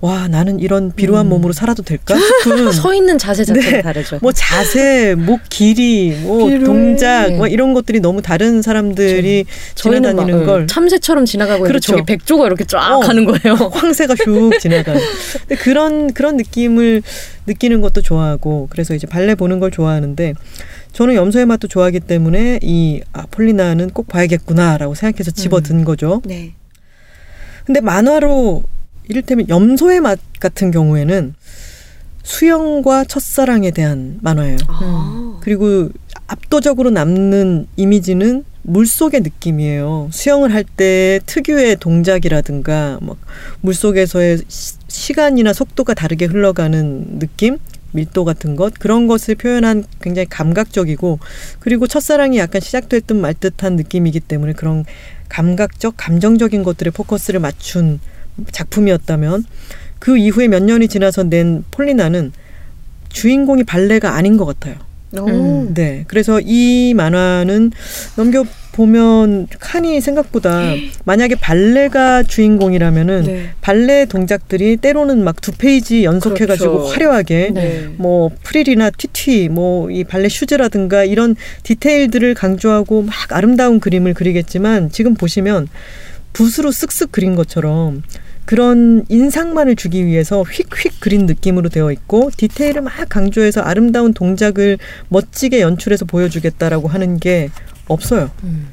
Speaker 2: 와 나는 이런 비루한
Speaker 4: 음.
Speaker 2: 몸으로 살아도 될까 싶은 (laughs)
Speaker 4: 서 있는 자세 자체가
Speaker 2: 네.
Speaker 4: 다르죠.
Speaker 2: 뭐 자세, 목 길이, 뭐
Speaker 3: 비루해.
Speaker 2: 동작,
Speaker 4: 네.
Speaker 2: 뭐 이런 것들이 너무 다른 사람들이
Speaker 4: 막
Speaker 2: 지나다니는
Speaker 4: 어,
Speaker 2: 걸
Speaker 4: 참새처럼 지나가고
Speaker 2: 그렇죠.
Speaker 4: 저기 백조가 이렇게 쫙
Speaker 2: 어.
Speaker 4: 가는 거예요. (laughs)
Speaker 2: 황새가 슉 (laughs) 지나가는. 근데 그런 그런 느낌을 느끼는 것도 좋아하고 그래서 이제 발레 보는 걸 좋아하는데 저는 염소의 맛도 좋아하기 때문에 이 아, 폴리나는 꼭 봐야겠구나라고 생각해서 집어든 거죠.
Speaker 3: 네.
Speaker 2: 근데 만화로 이를테면 염소의 맛 같은 경우에는 수영과 첫사랑에 대한 만화예요.
Speaker 3: 아.
Speaker 2: 그리고 압도적으로 남는 이미지는 물속의 느낌이에요. 수영을 할 때 특유의 동작이라든가 막 물속에서의 시- 시간이나 속도가 다르게 흘러가는 느낌, 밀도 같은 것 그런 것을 표현한 굉장히 감각적이고 그리고 첫사랑이 약간 시작될 듯말 듯한 느낌이기 때문에 그런 감각적, 감정적인 것들에 포커스를 맞춘 작품이었다면 그 이후에 몇 년이 지나서 낸 폴리나는 주인공이 발레가 아닌 것 같아요.
Speaker 3: 오.
Speaker 4: 음.
Speaker 2: 네. 그래서 이 만화는 넘겨 보면 칸이 생각보다 만약에 발레가 주인공이라면은
Speaker 3: 네.
Speaker 2: 발레 동작들이 때로는 막 두 페이지 연속해 가지고
Speaker 3: 그렇죠.
Speaker 2: 화려하게
Speaker 4: 네.
Speaker 2: 뭐 프릴이나 튀튀 뭐 이 발레 슈즈라든가 이런 디테일들을 강조하고 막 아름다운 그림을 그리겠지만 지금 보시면 붓으로 쓱쓱 그린 것처럼 그런 인상만을 주기 위해서 휙휙 그린 느낌으로 되어 있고 디테일을 막 강조해서 아름다운 동작을 멋지게 연출해서 보여주겠다라고 하는 게 없어요.
Speaker 4: 음.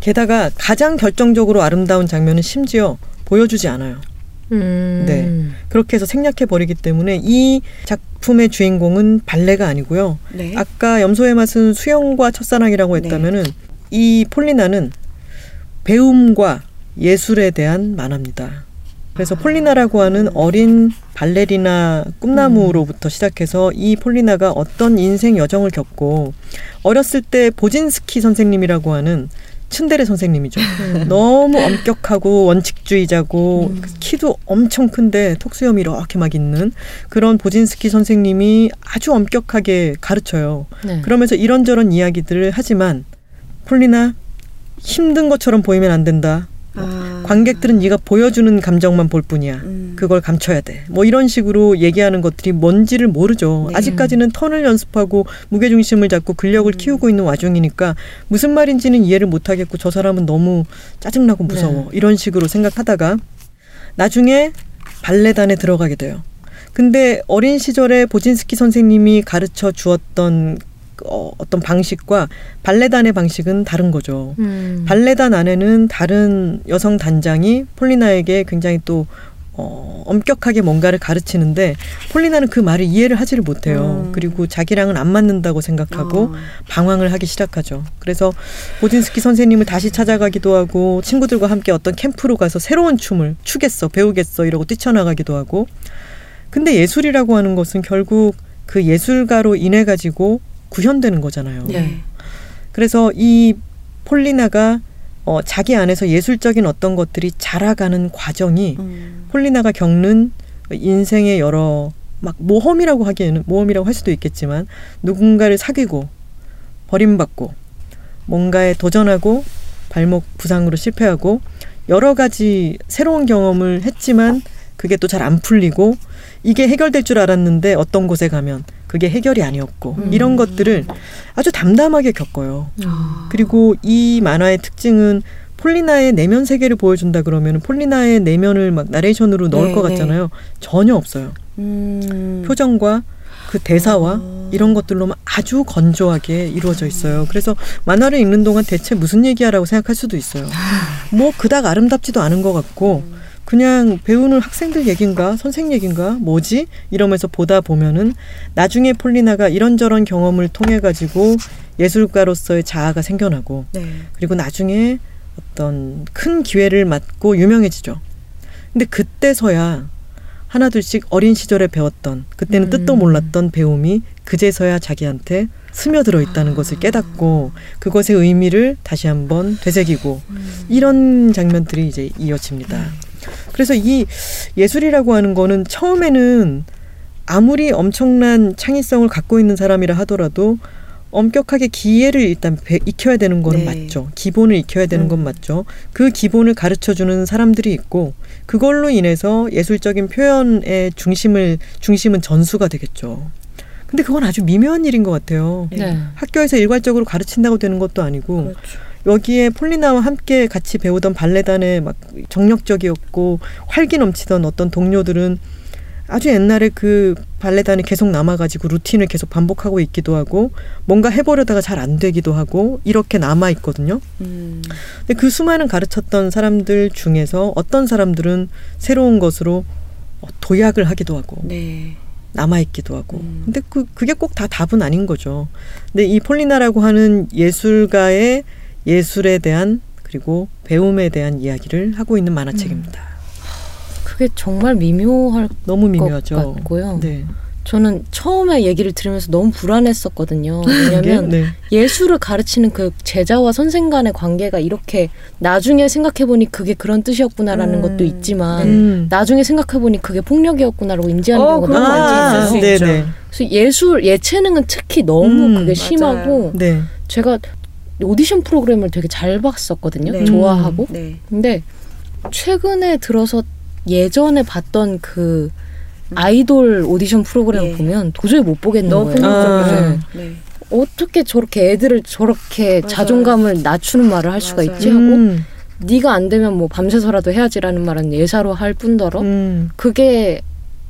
Speaker 2: 게다가 가장 결정적으로 아름다운 장면은 심지어 보여주지 않아요.
Speaker 4: 음.
Speaker 2: 네. 그렇게 해서 생략해 버리기 때문에 이 작품의 주인공은 발레가 아니고요.
Speaker 3: 네.
Speaker 2: 아까 염소의 맛은 수영과 첫사랑이라고
Speaker 3: 네.
Speaker 2: 했다면은 이 폴리나는 배움과 예술에 대한 만화입니다. 그래서 폴리나라고 하는 어린 발레리나 꿈나무로부터 시작해서 이 폴리나가 어떤 인생 여정을 겪고 어렸을 때 보진스키 선생님이라고 하는 츤데레 선생님이죠. 너무 엄격하고 원칙주의자고 키도 엄청 큰데 턱수염이 이렇게 막 있는 그런 보진스키 선생님이 아주 엄격하게 가르쳐요.
Speaker 4: 네.
Speaker 2: 그러면서 이런저런 이야기들을 하지만 폴리나 힘든 것처럼 보이면 안 된다.
Speaker 3: 아.
Speaker 2: 관객들은 네가 보여주는 감정만 볼 뿐이야.
Speaker 3: 음.
Speaker 2: 그걸 감춰야 돼. 뭐 이런 식으로 얘기하는 것들이 뭔지를 모르죠.
Speaker 3: 네.
Speaker 2: 아직까지는 턴을 연습하고 무게 중심을 잡고 근력을
Speaker 3: 음.
Speaker 2: 키우고 있는 와중이니까 무슨 말인지는 이해를 못 하겠고 저 사람은 너무 짜증나고 무서워. 이런 식으로 생각하다가 나중에 발레단에 들어가게 돼요. 근데 어린 시절에 보진스키 선생님이 가르쳐 주었던 어, 어떤 방식과 발레단의 방식은 다른 거죠.
Speaker 4: 음.
Speaker 2: 발레단 안에는 다른 여성 단장이 폴리나에게 굉장히 또 어, 엄격하게 뭔가를 가르치는데 폴리나는 그 말을 이해를 하지를 못해요.
Speaker 3: 음.
Speaker 2: 그리고 자기랑은 안 맞는다고 생각하고
Speaker 3: 어.
Speaker 2: 방황을 하기 시작하죠. 그래서 보진스키 선생님을 다시 찾아가기도 하고 친구들과 함께 어떤 캠프로 가서 새로운 춤을 추겠어, 배우겠어 이러고 뛰쳐나가기도 하고. 근데 예술이라고 하는 것은 결국 그 예술가로 인해 가지고 구현되는 거잖아요.
Speaker 4: 네.
Speaker 2: 그래서 이 폴리나가 어, 자기 안에서 예술적인 어떤 것들이 자라가는 과정이
Speaker 3: 음.
Speaker 2: 폴리나가 겪는 인생의 여러 막 모험이라고 하기에는 모험이라고 할 수도 있겠지만 누군가를 사귀고 버림받고 뭔가에 도전하고 발목 부상으로 실패하고 여러 가지 새로운 경험을 했지만 그게 또 잘 안 풀리고 이게 해결될 줄 알았는데 어떤 곳에 가면 그게 해결이 아니었고
Speaker 4: 음.
Speaker 2: 이런 것들을 아주 담담하게 겪어요.
Speaker 4: 아.
Speaker 2: 그리고 이 만화의 특징은 폴리나의 내면 세계를 보여준다 그러면 폴리나의 내면을 막 나레이션으로 넣을
Speaker 3: 네,
Speaker 2: 것
Speaker 3: 네.
Speaker 2: 같잖아요. 전혀 없어요.
Speaker 3: 음.
Speaker 2: 표정과 그 대사와
Speaker 3: 어.
Speaker 2: 이런 것들로만 아주 건조하게 이루어져 있어요. 그래서 만화를 읽는 동안 대체 무슨 얘기야라고 생각할 수도 있어요. 뭐 그닥 아름답지도 않은 것 같고 그냥 배우는 학생들 얘긴가 선생 얘긴가 뭐지 이러면서 보다 보면은 나중에 폴리나가 이런저런 경험을 통해 가지고 예술가로서의 자아가 생겨나고
Speaker 3: 네.
Speaker 2: 그리고 나중에 어떤 큰 기회를 맞고 유명해지죠. 근데 그때서야 하나둘씩 어린 시절에 배웠던 그때는
Speaker 4: 음.
Speaker 2: 뜻도 몰랐던 배움이 그제서야 자기한테 스며들어 있다는 것을 깨닫고 그것의 의미를 다시 한번 되새기고 이런 장면들이 이제 이어집니다. 그래서 이 예술이라고 하는 거는 처음에는 아무리 엄청난 창의성을 갖고 있는 사람이라 하더라도 엄격하게 기회를 일단 배, 익혀야 되는 거는
Speaker 3: 네.
Speaker 2: 맞죠. 기본을 익혀야 되는 건
Speaker 3: 음.
Speaker 2: 맞죠. 그 기본을 가르쳐 주는 사람들이 있고 그걸로 인해서 예술적인 표현의 중심을 중심은 전수가 되겠죠. 근데 그건 아주 미묘한 일인 것 같아요.
Speaker 4: 네.
Speaker 2: 학교에서 일괄적으로 가르친다고 되는 것도 아니고
Speaker 3: 그렇죠.
Speaker 2: 여기에 폴리나와 함께 같이 배우던 발레단의 막 정력적이었고 활기 넘치던 어떤 동료들은 아주 옛날에 그 발레단이 계속 남아가지고 루틴을 계속 반복하고 있기도 하고 뭔가 해보려다가 잘 안 되기도 하고 이렇게 남아 있거든요.
Speaker 3: 음.
Speaker 2: 근데 그 수많은 가르쳤던 사람들 중에서 어떤 사람들은 새로운 것으로 어, 도약을 하기도 하고
Speaker 3: 네.
Speaker 2: 남아 있기도 하고.
Speaker 3: 음.
Speaker 2: 근데 그, 그게 꼭 다 답은 아닌 거죠. 근데 이 폴리나라고 하는 예술가의 예술에 대한 그리고 배움에 대한 이야기를 하고 있는 만화책입니다.
Speaker 4: 그게 정말 미묘할
Speaker 2: 너무
Speaker 4: 것
Speaker 2: 미묘하죠.
Speaker 4: 같고요.
Speaker 2: 네.
Speaker 4: 저는 처음에 얘기를 들으면서 너무 불안했었거든요. (laughs) 왜냐면
Speaker 2: 네.
Speaker 4: 예술을 가르치는 그 제자와 선생 간의 관계가 이렇게 나중에 생각해보니 그게 그런 뜻이었구나라는
Speaker 3: 음.
Speaker 4: 것도 있지만
Speaker 2: 음.
Speaker 4: 나중에 생각해보니 그게 폭력이었구나라고 인지하는
Speaker 3: 어,
Speaker 4: 경우가 많지
Speaker 3: 있을. 수
Speaker 2: 네,
Speaker 3: 있죠.
Speaker 2: 네.
Speaker 4: 그래서 예술, 예체능은 특히 너무
Speaker 2: 음,
Speaker 4: 그게. 심하고
Speaker 2: 네.
Speaker 4: 제가 오디션 프로그램을 되게 잘 봤었거든요.
Speaker 3: 네.
Speaker 4: 좋아하고.
Speaker 3: 네.
Speaker 4: 근데 최근에 들어서 예전에 봤던 그 아이돌 오디션 프로그램
Speaker 3: 예.
Speaker 4: 보면 도저히 못 보겠는
Speaker 3: 너무
Speaker 4: 거예요. 네.
Speaker 3: 네.
Speaker 4: 어떻게 저렇게 애들을 저렇게
Speaker 3: 맞아요.
Speaker 4: 자존감을 낮추는 말을 할 수가
Speaker 3: 맞아요.
Speaker 4: 있지 하고
Speaker 2: 음.
Speaker 4: 네가 안 되면 뭐 밤새서라도 해야지라는 말은 예사로 할 뿐더러
Speaker 2: 음.
Speaker 4: 그게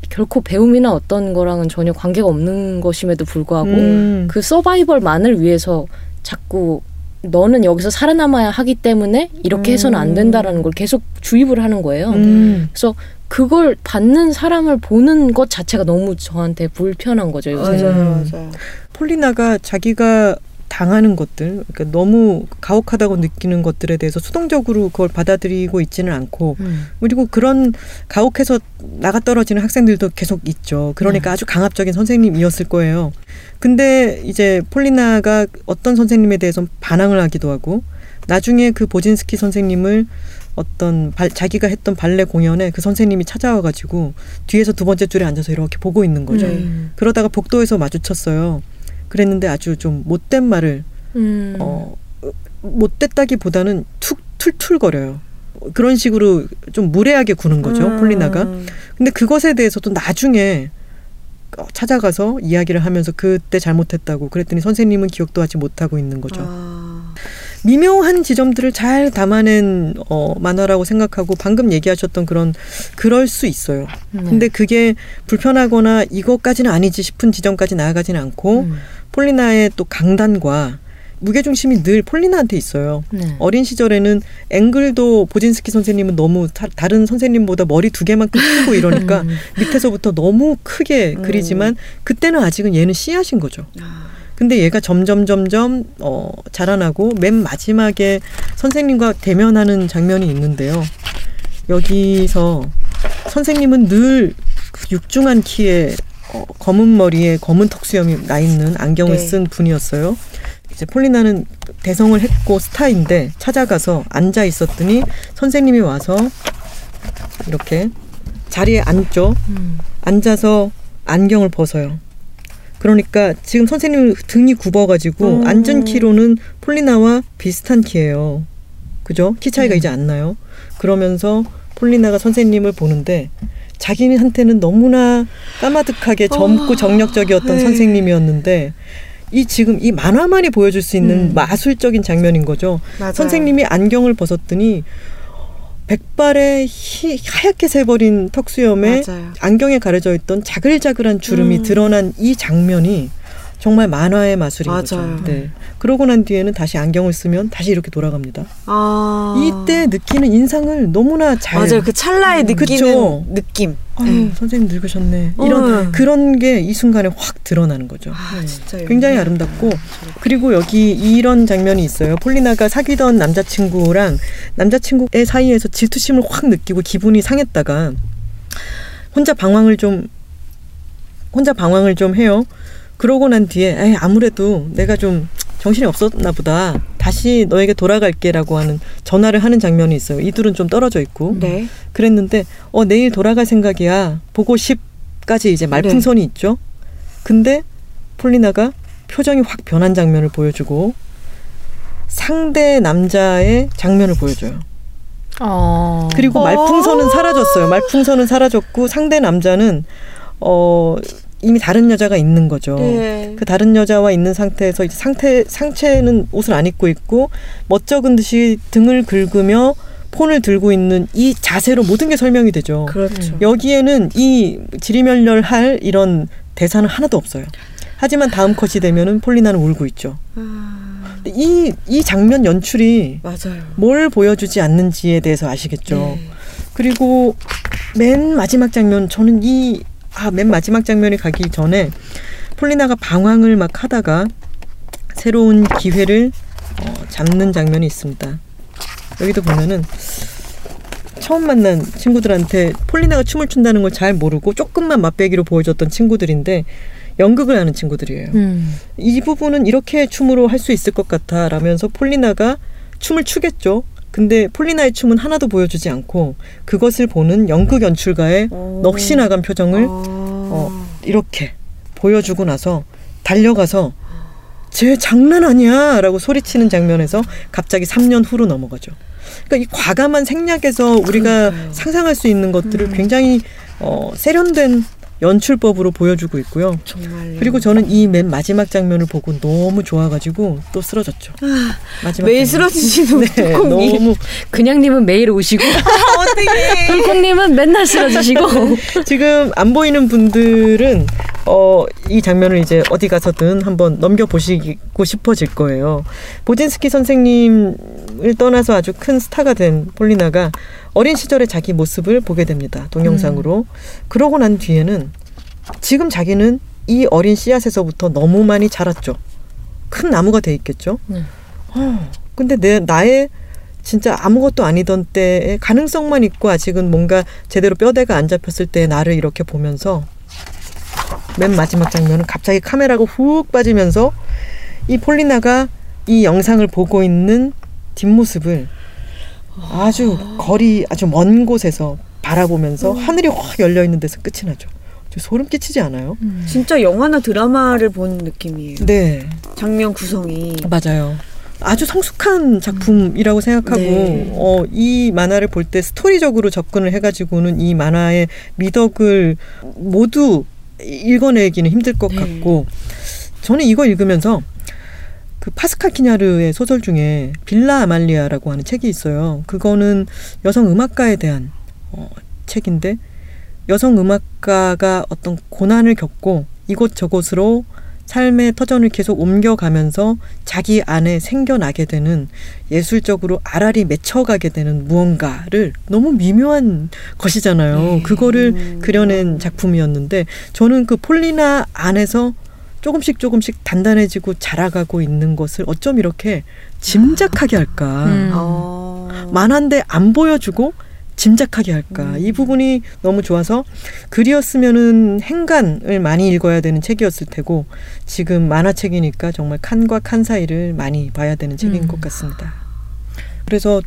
Speaker 4: 결코 배움이나 어떤 거랑은 전혀 관계가 없는 것임에도 불구하고
Speaker 2: 음.
Speaker 4: 그 서바이벌만을 위해서 자꾸 너는 여기서 살아남아야 하기 때문에 이렇게 해서는 안 된다라는 걸 계속 주입을 하는 거예요.
Speaker 2: 음.
Speaker 4: 그래서 그걸 받는 사람을 보는 것 자체가 너무 저한테 불편한 거죠 요새.
Speaker 3: 맞아요,
Speaker 2: 음.
Speaker 3: 맞아요.
Speaker 2: 폴리나가 자기가 당하는 것들, 그러니까 너무 가혹하다고 느끼는 것들에 대해서 수동적으로 그걸 받아들이고 있지는 않고,
Speaker 4: 음.
Speaker 2: 그리고 그런 가혹해서 나가 떨어지는 학생들도 계속 있죠. 그러니까
Speaker 4: 네.
Speaker 2: 아주 강압적인 선생님이었을 거예요. 근데 이제 폴리나가 어떤 선생님에 대해서 반항을 하기도 하고, 나중에 그 보진스키 선생님을 어떤 발- 자기가 했던 발레 공연에 그 선생님이 찾아와가지고 뒤에서 두 번째 줄에 앉아서 이렇게 보고 있는 거죠.
Speaker 3: 네.
Speaker 4: 음.
Speaker 2: 그러다가 복도에서 마주쳤어요. 그랬는데 아주 좀 못된 말을
Speaker 4: 음.
Speaker 2: 어 못됐다기보다는 툭 툴툴거려요. 그런 식으로 좀 무례하게 구는 거죠,
Speaker 3: 음.
Speaker 2: 폴리나가. 근데 그것에 대해서도 나중에 어, 찾아가서 이야기를 하면서 그때 잘못했다고 그랬더니 선생님은 기억도 하지 못하고 있는 거죠.
Speaker 3: 아.
Speaker 2: 미묘한 지점들을 잘 담아낸 어, 만화라고 생각하고 방금 얘기하셨던 그런 그럴 수 있어요.
Speaker 4: 네.
Speaker 2: 근데 그게 불편하거나 이것까지는 아니지 싶은 지점까지 나아가지는 않고
Speaker 4: 음.
Speaker 2: 폴리나의 또 강단과 무게중심이 늘 폴리나한테 있어요.
Speaker 4: 네.
Speaker 2: 어린 시절에는 앵글도 보진스키 선생님은 너무 다, 다른 선생님보다 머리 두 개만큼 크고 이러니까 (laughs)
Speaker 4: 음.
Speaker 2: 밑에서부터 너무 크게
Speaker 3: 음.
Speaker 2: 그리지만 그때는 아직은 얘는 씨앗인 거죠.
Speaker 3: 아.
Speaker 2: 근데 얘가 점점 점점 어, 자라나고 맨 마지막에 선생님과 대면하는 장면이 있는데요. 여기서 선생님은 늘 그 육중한 키에 어, 검은 머리에 검은 턱수염이 나 있는 안경을
Speaker 3: 네.
Speaker 2: 쓴 분이었어요. 이제 폴리나는 대성을 했고 스타인데 찾아가서 앉아 있었더니 선생님이 와서 이렇게 자리에 앉죠.
Speaker 4: 음.
Speaker 2: 앉아서 안경을 벗어요. 그러니까 지금 선생님 등이 굽어가지고
Speaker 3: 음.
Speaker 2: 앉은 키로는 폴리나와 비슷한 키예요. 그죠? 키 차이가
Speaker 4: 음.
Speaker 2: 이제 안 나요. 그러면서 폴리나가 선생님을 보는데 자기한테는 너무나 까마득하게 젊고
Speaker 3: 어,
Speaker 2: 정력적이었던
Speaker 3: 네.
Speaker 2: 선생님이었는데 이 지금 이 만화만이 보여줄 수 있는
Speaker 3: 음.
Speaker 2: 마술적인 장면인 거죠.
Speaker 3: 맞아요.
Speaker 2: 선생님이 안경을 벗었더니 백발에 희, 하얗게 새버린 턱수염에
Speaker 3: 맞아요.
Speaker 2: 안경에 가려져 있던 자글자글한 주름이
Speaker 3: 음.
Speaker 2: 드러난 이 장면이 정말 만화의 마술인
Speaker 3: 맞아요.
Speaker 2: 거죠. 네. 그러고 난 뒤에는 다시 안경을 쓰면 다시 이렇게 돌아갑니다.
Speaker 3: 아.
Speaker 2: 이때 느끼는 인상을 너무나 잘
Speaker 3: 맞아요. 그 찰나에
Speaker 2: 음,
Speaker 3: 느끼는
Speaker 2: 그쵸.
Speaker 3: 느낌.
Speaker 2: 아유,
Speaker 3: 네.
Speaker 2: 선생님 늙으셨네. 이런
Speaker 3: 음.
Speaker 2: 그런 게 이 순간에 확 드러나는 거죠.
Speaker 3: 아, 진짜
Speaker 2: 굉장히 아름답고 그리고 여기 이런 장면이 있어요. 폴리나가 사귀던 남자친구랑 남자친구의 사이에서 질투심을 확 느끼고 기분이 상했다가 혼자 방황을 좀 혼자 방황을 좀 해요. 그러고 난 뒤에 에이, 아무래도 내가 좀 정신이 없었나 보다. 다시 너에게 돌아갈게라고 하는 전화를 하는 장면이 있어요. 이 둘은 좀 떨어져 있고.
Speaker 3: 네.
Speaker 2: 그랬는데 어 내일 돌아갈 생각이야 보고 싶까지 이제 말풍선이 있죠 근데 폴리나가 표정이 확 변한 장면을 보여주고 상대 남자의 장면을 보여줘요
Speaker 4: 아.
Speaker 2: 그리고
Speaker 3: 어.
Speaker 2: 말풍선은 사라졌어요 말풍선은 사라졌고 상대 남자는 어 이미 다른 여자가 있는 거죠
Speaker 3: 네.
Speaker 2: 그 다른 여자와 있는 상태에서 이제 상태 상체는 옷을 안 입고 있고 멋쩍은 듯이 등을 긁으며 폰을 들고 있는 이 자세로 모든 게 설명이 되죠.
Speaker 3: 그렇죠.
Speaker 2: 여기에는 이 지리멸렬할 이런 대사는 하나도 없어요. 하지만 다음 컷이 되면은 폴리나는 울고 있죠.
Speaker 3: 아,
Speaker 2: 이, 이 장면 연출이
Speaker 3: 맞아요.
Speaker 2: 뭘 보여주지 않는지에 대해서 아시겠죠.
Speaker 3: 네.
Speaker 2: 그리고 맨 마지막 장면, 저는 이, 아, 맨 마지막 장면이 가기 전에 폴리나가 방황을 막 하다가 새로운 기회를 어, 잡는 장면이 있습니다. 여기도 보면은 처음 만난 친구들한테 폴리나가 춤을 춘다는 걸 잘 모르고 조금만 맛배기로 보여줬던 친구들인데 연극을 하는 친구들이에요.
Speaker 4: 음.
Speaker 2: 이 부분은 이렇게 춤으로 할 수 있을 것 같아 라면서 폴리나가 춤을 추겠죠. 근데 폴리나의 춤은 하나도 보여주지 않고 그것을 보는 연극 연출가의
Speaker 3: 어.
Speaker 2: 넋이 나간 표정을
Speaker 3: 아.
Speaker 2: 어, 이렇게 보여주고 나서 달려가서 쟤 장난 아니야 라고 소리치는 장면에서 갑자기 3년 후로 넘어가죠. 그러니까 이 과감한 생략에서 우리가
Speaker 3: 그러니까요.
Speaker 2: 상상할 수 있는 것들을
Speaker 3: 음.
Speaker 2: 굉장히 어, 세련된 연출법으로 보여주고 있고요.
Speaker 3: 정말
Speaker 2: 그리고 저는 이 맨 마지막 장면을 보고 너무 좋아가지고 또 쓰러졌죠. 마지막
Speaker 3: 매일. 쓰러지시는
Speaker 2: 네, 너무
Speaker 4: 그냥님은 매일 오시고 (laughs)
Speaker 3: 어떻게
Speaker 4: 돌콩님은 (laughs) 맨날 쓰러지시고 (laughs)
Speaker 2: 지금 안 보이는 분들은 어, 이 장면을 이제 어디 가서든 한번 넘겨 보시고 싶어질 거예요. 보진스키 선생님 을 떠나서 아주 큰 스타가 된 폴리나가 어린 시절의 자기 모습을 보게 됩니다. 동영상으로. 그러고 난 뒤에는 지금 자기는 이 어린 씨앗에서부터 너무 많이 자랐죠. 큰 나무가 돼 있겠죠.
Speaker 4: 네.
Speaker 2: 어, 근데 내 나의 진짜 아무것도 아니던 때의 가능성만 있고 아직은 뭔가 제대로 뼈대가 안 잡혔을 때 나를 이렇게 보면서 맨 마지막 장면은 갑자기 카메라가 훅 빠지면서 이 폴리나가 이 영상을 보고 있는 뒷모습을 아주 거리 아주 먼 곳에서 바라보면서 하늘이 확 열려 있는 데서 끝이 나죠. 저 소름 끼치지 않아요?
Speaker 3: 진짜 영화나 드라마를 본 느낌이에요.
Speaker 2: 네,
Speaker 3: 장면 구성이
Speaker 2: 맞아요. 아주 성숙한 작품이라고 생각하고
Speaker 3: 네.
Speaker 2: 어, 이 만화를 볼 때 스토리적으로 접근을 해가지고는 이 만화의 미덕을 모두 읽어내기는 힘들 것
Speaker 3: 네.
Speaker 2: 같고 저는 이거 읽으면서 그 파스칼 키냐르의 소설 중에 빌라 아말리아라고 하는 책이 있어요. 그거는 여성 음악가에 대한 어, 책인데 여성 음악가가 어떤 고난을 겪고 이곳저곳으로 삶의 터전을 계속 옮겨가면서 자기 안에 생겨나게 되는 예술적으로 알알이 맺혀가게 되는 무언가를 너무 미묘한 것이잖아요.
Speaker 3: 네.
Speaker 2: 그거를
Speaker 3: 음.
Speaker 2: 그려낸 작품이었는데 저는 그 폴리나 안에서 조금씩 조금씩 단단해지고 자라가고 있는 것을 어쩜 이렇게 짐작하게 할까.
Speaker 4: 음.
Speaker 3: 어...
Speaker 2: 만한데 안 보여주고 짐작하게 할까. 이 부분이 너무 좋아서 글이었으면은 행간을 많이 읽어야 되는 책이었을 테고 지금 만화책이니까 정말 칸과 칸 사이를 많이 봐야 되는 책인
Speaker 4: 음.
Speaker 2: 것 같습니다. 그래서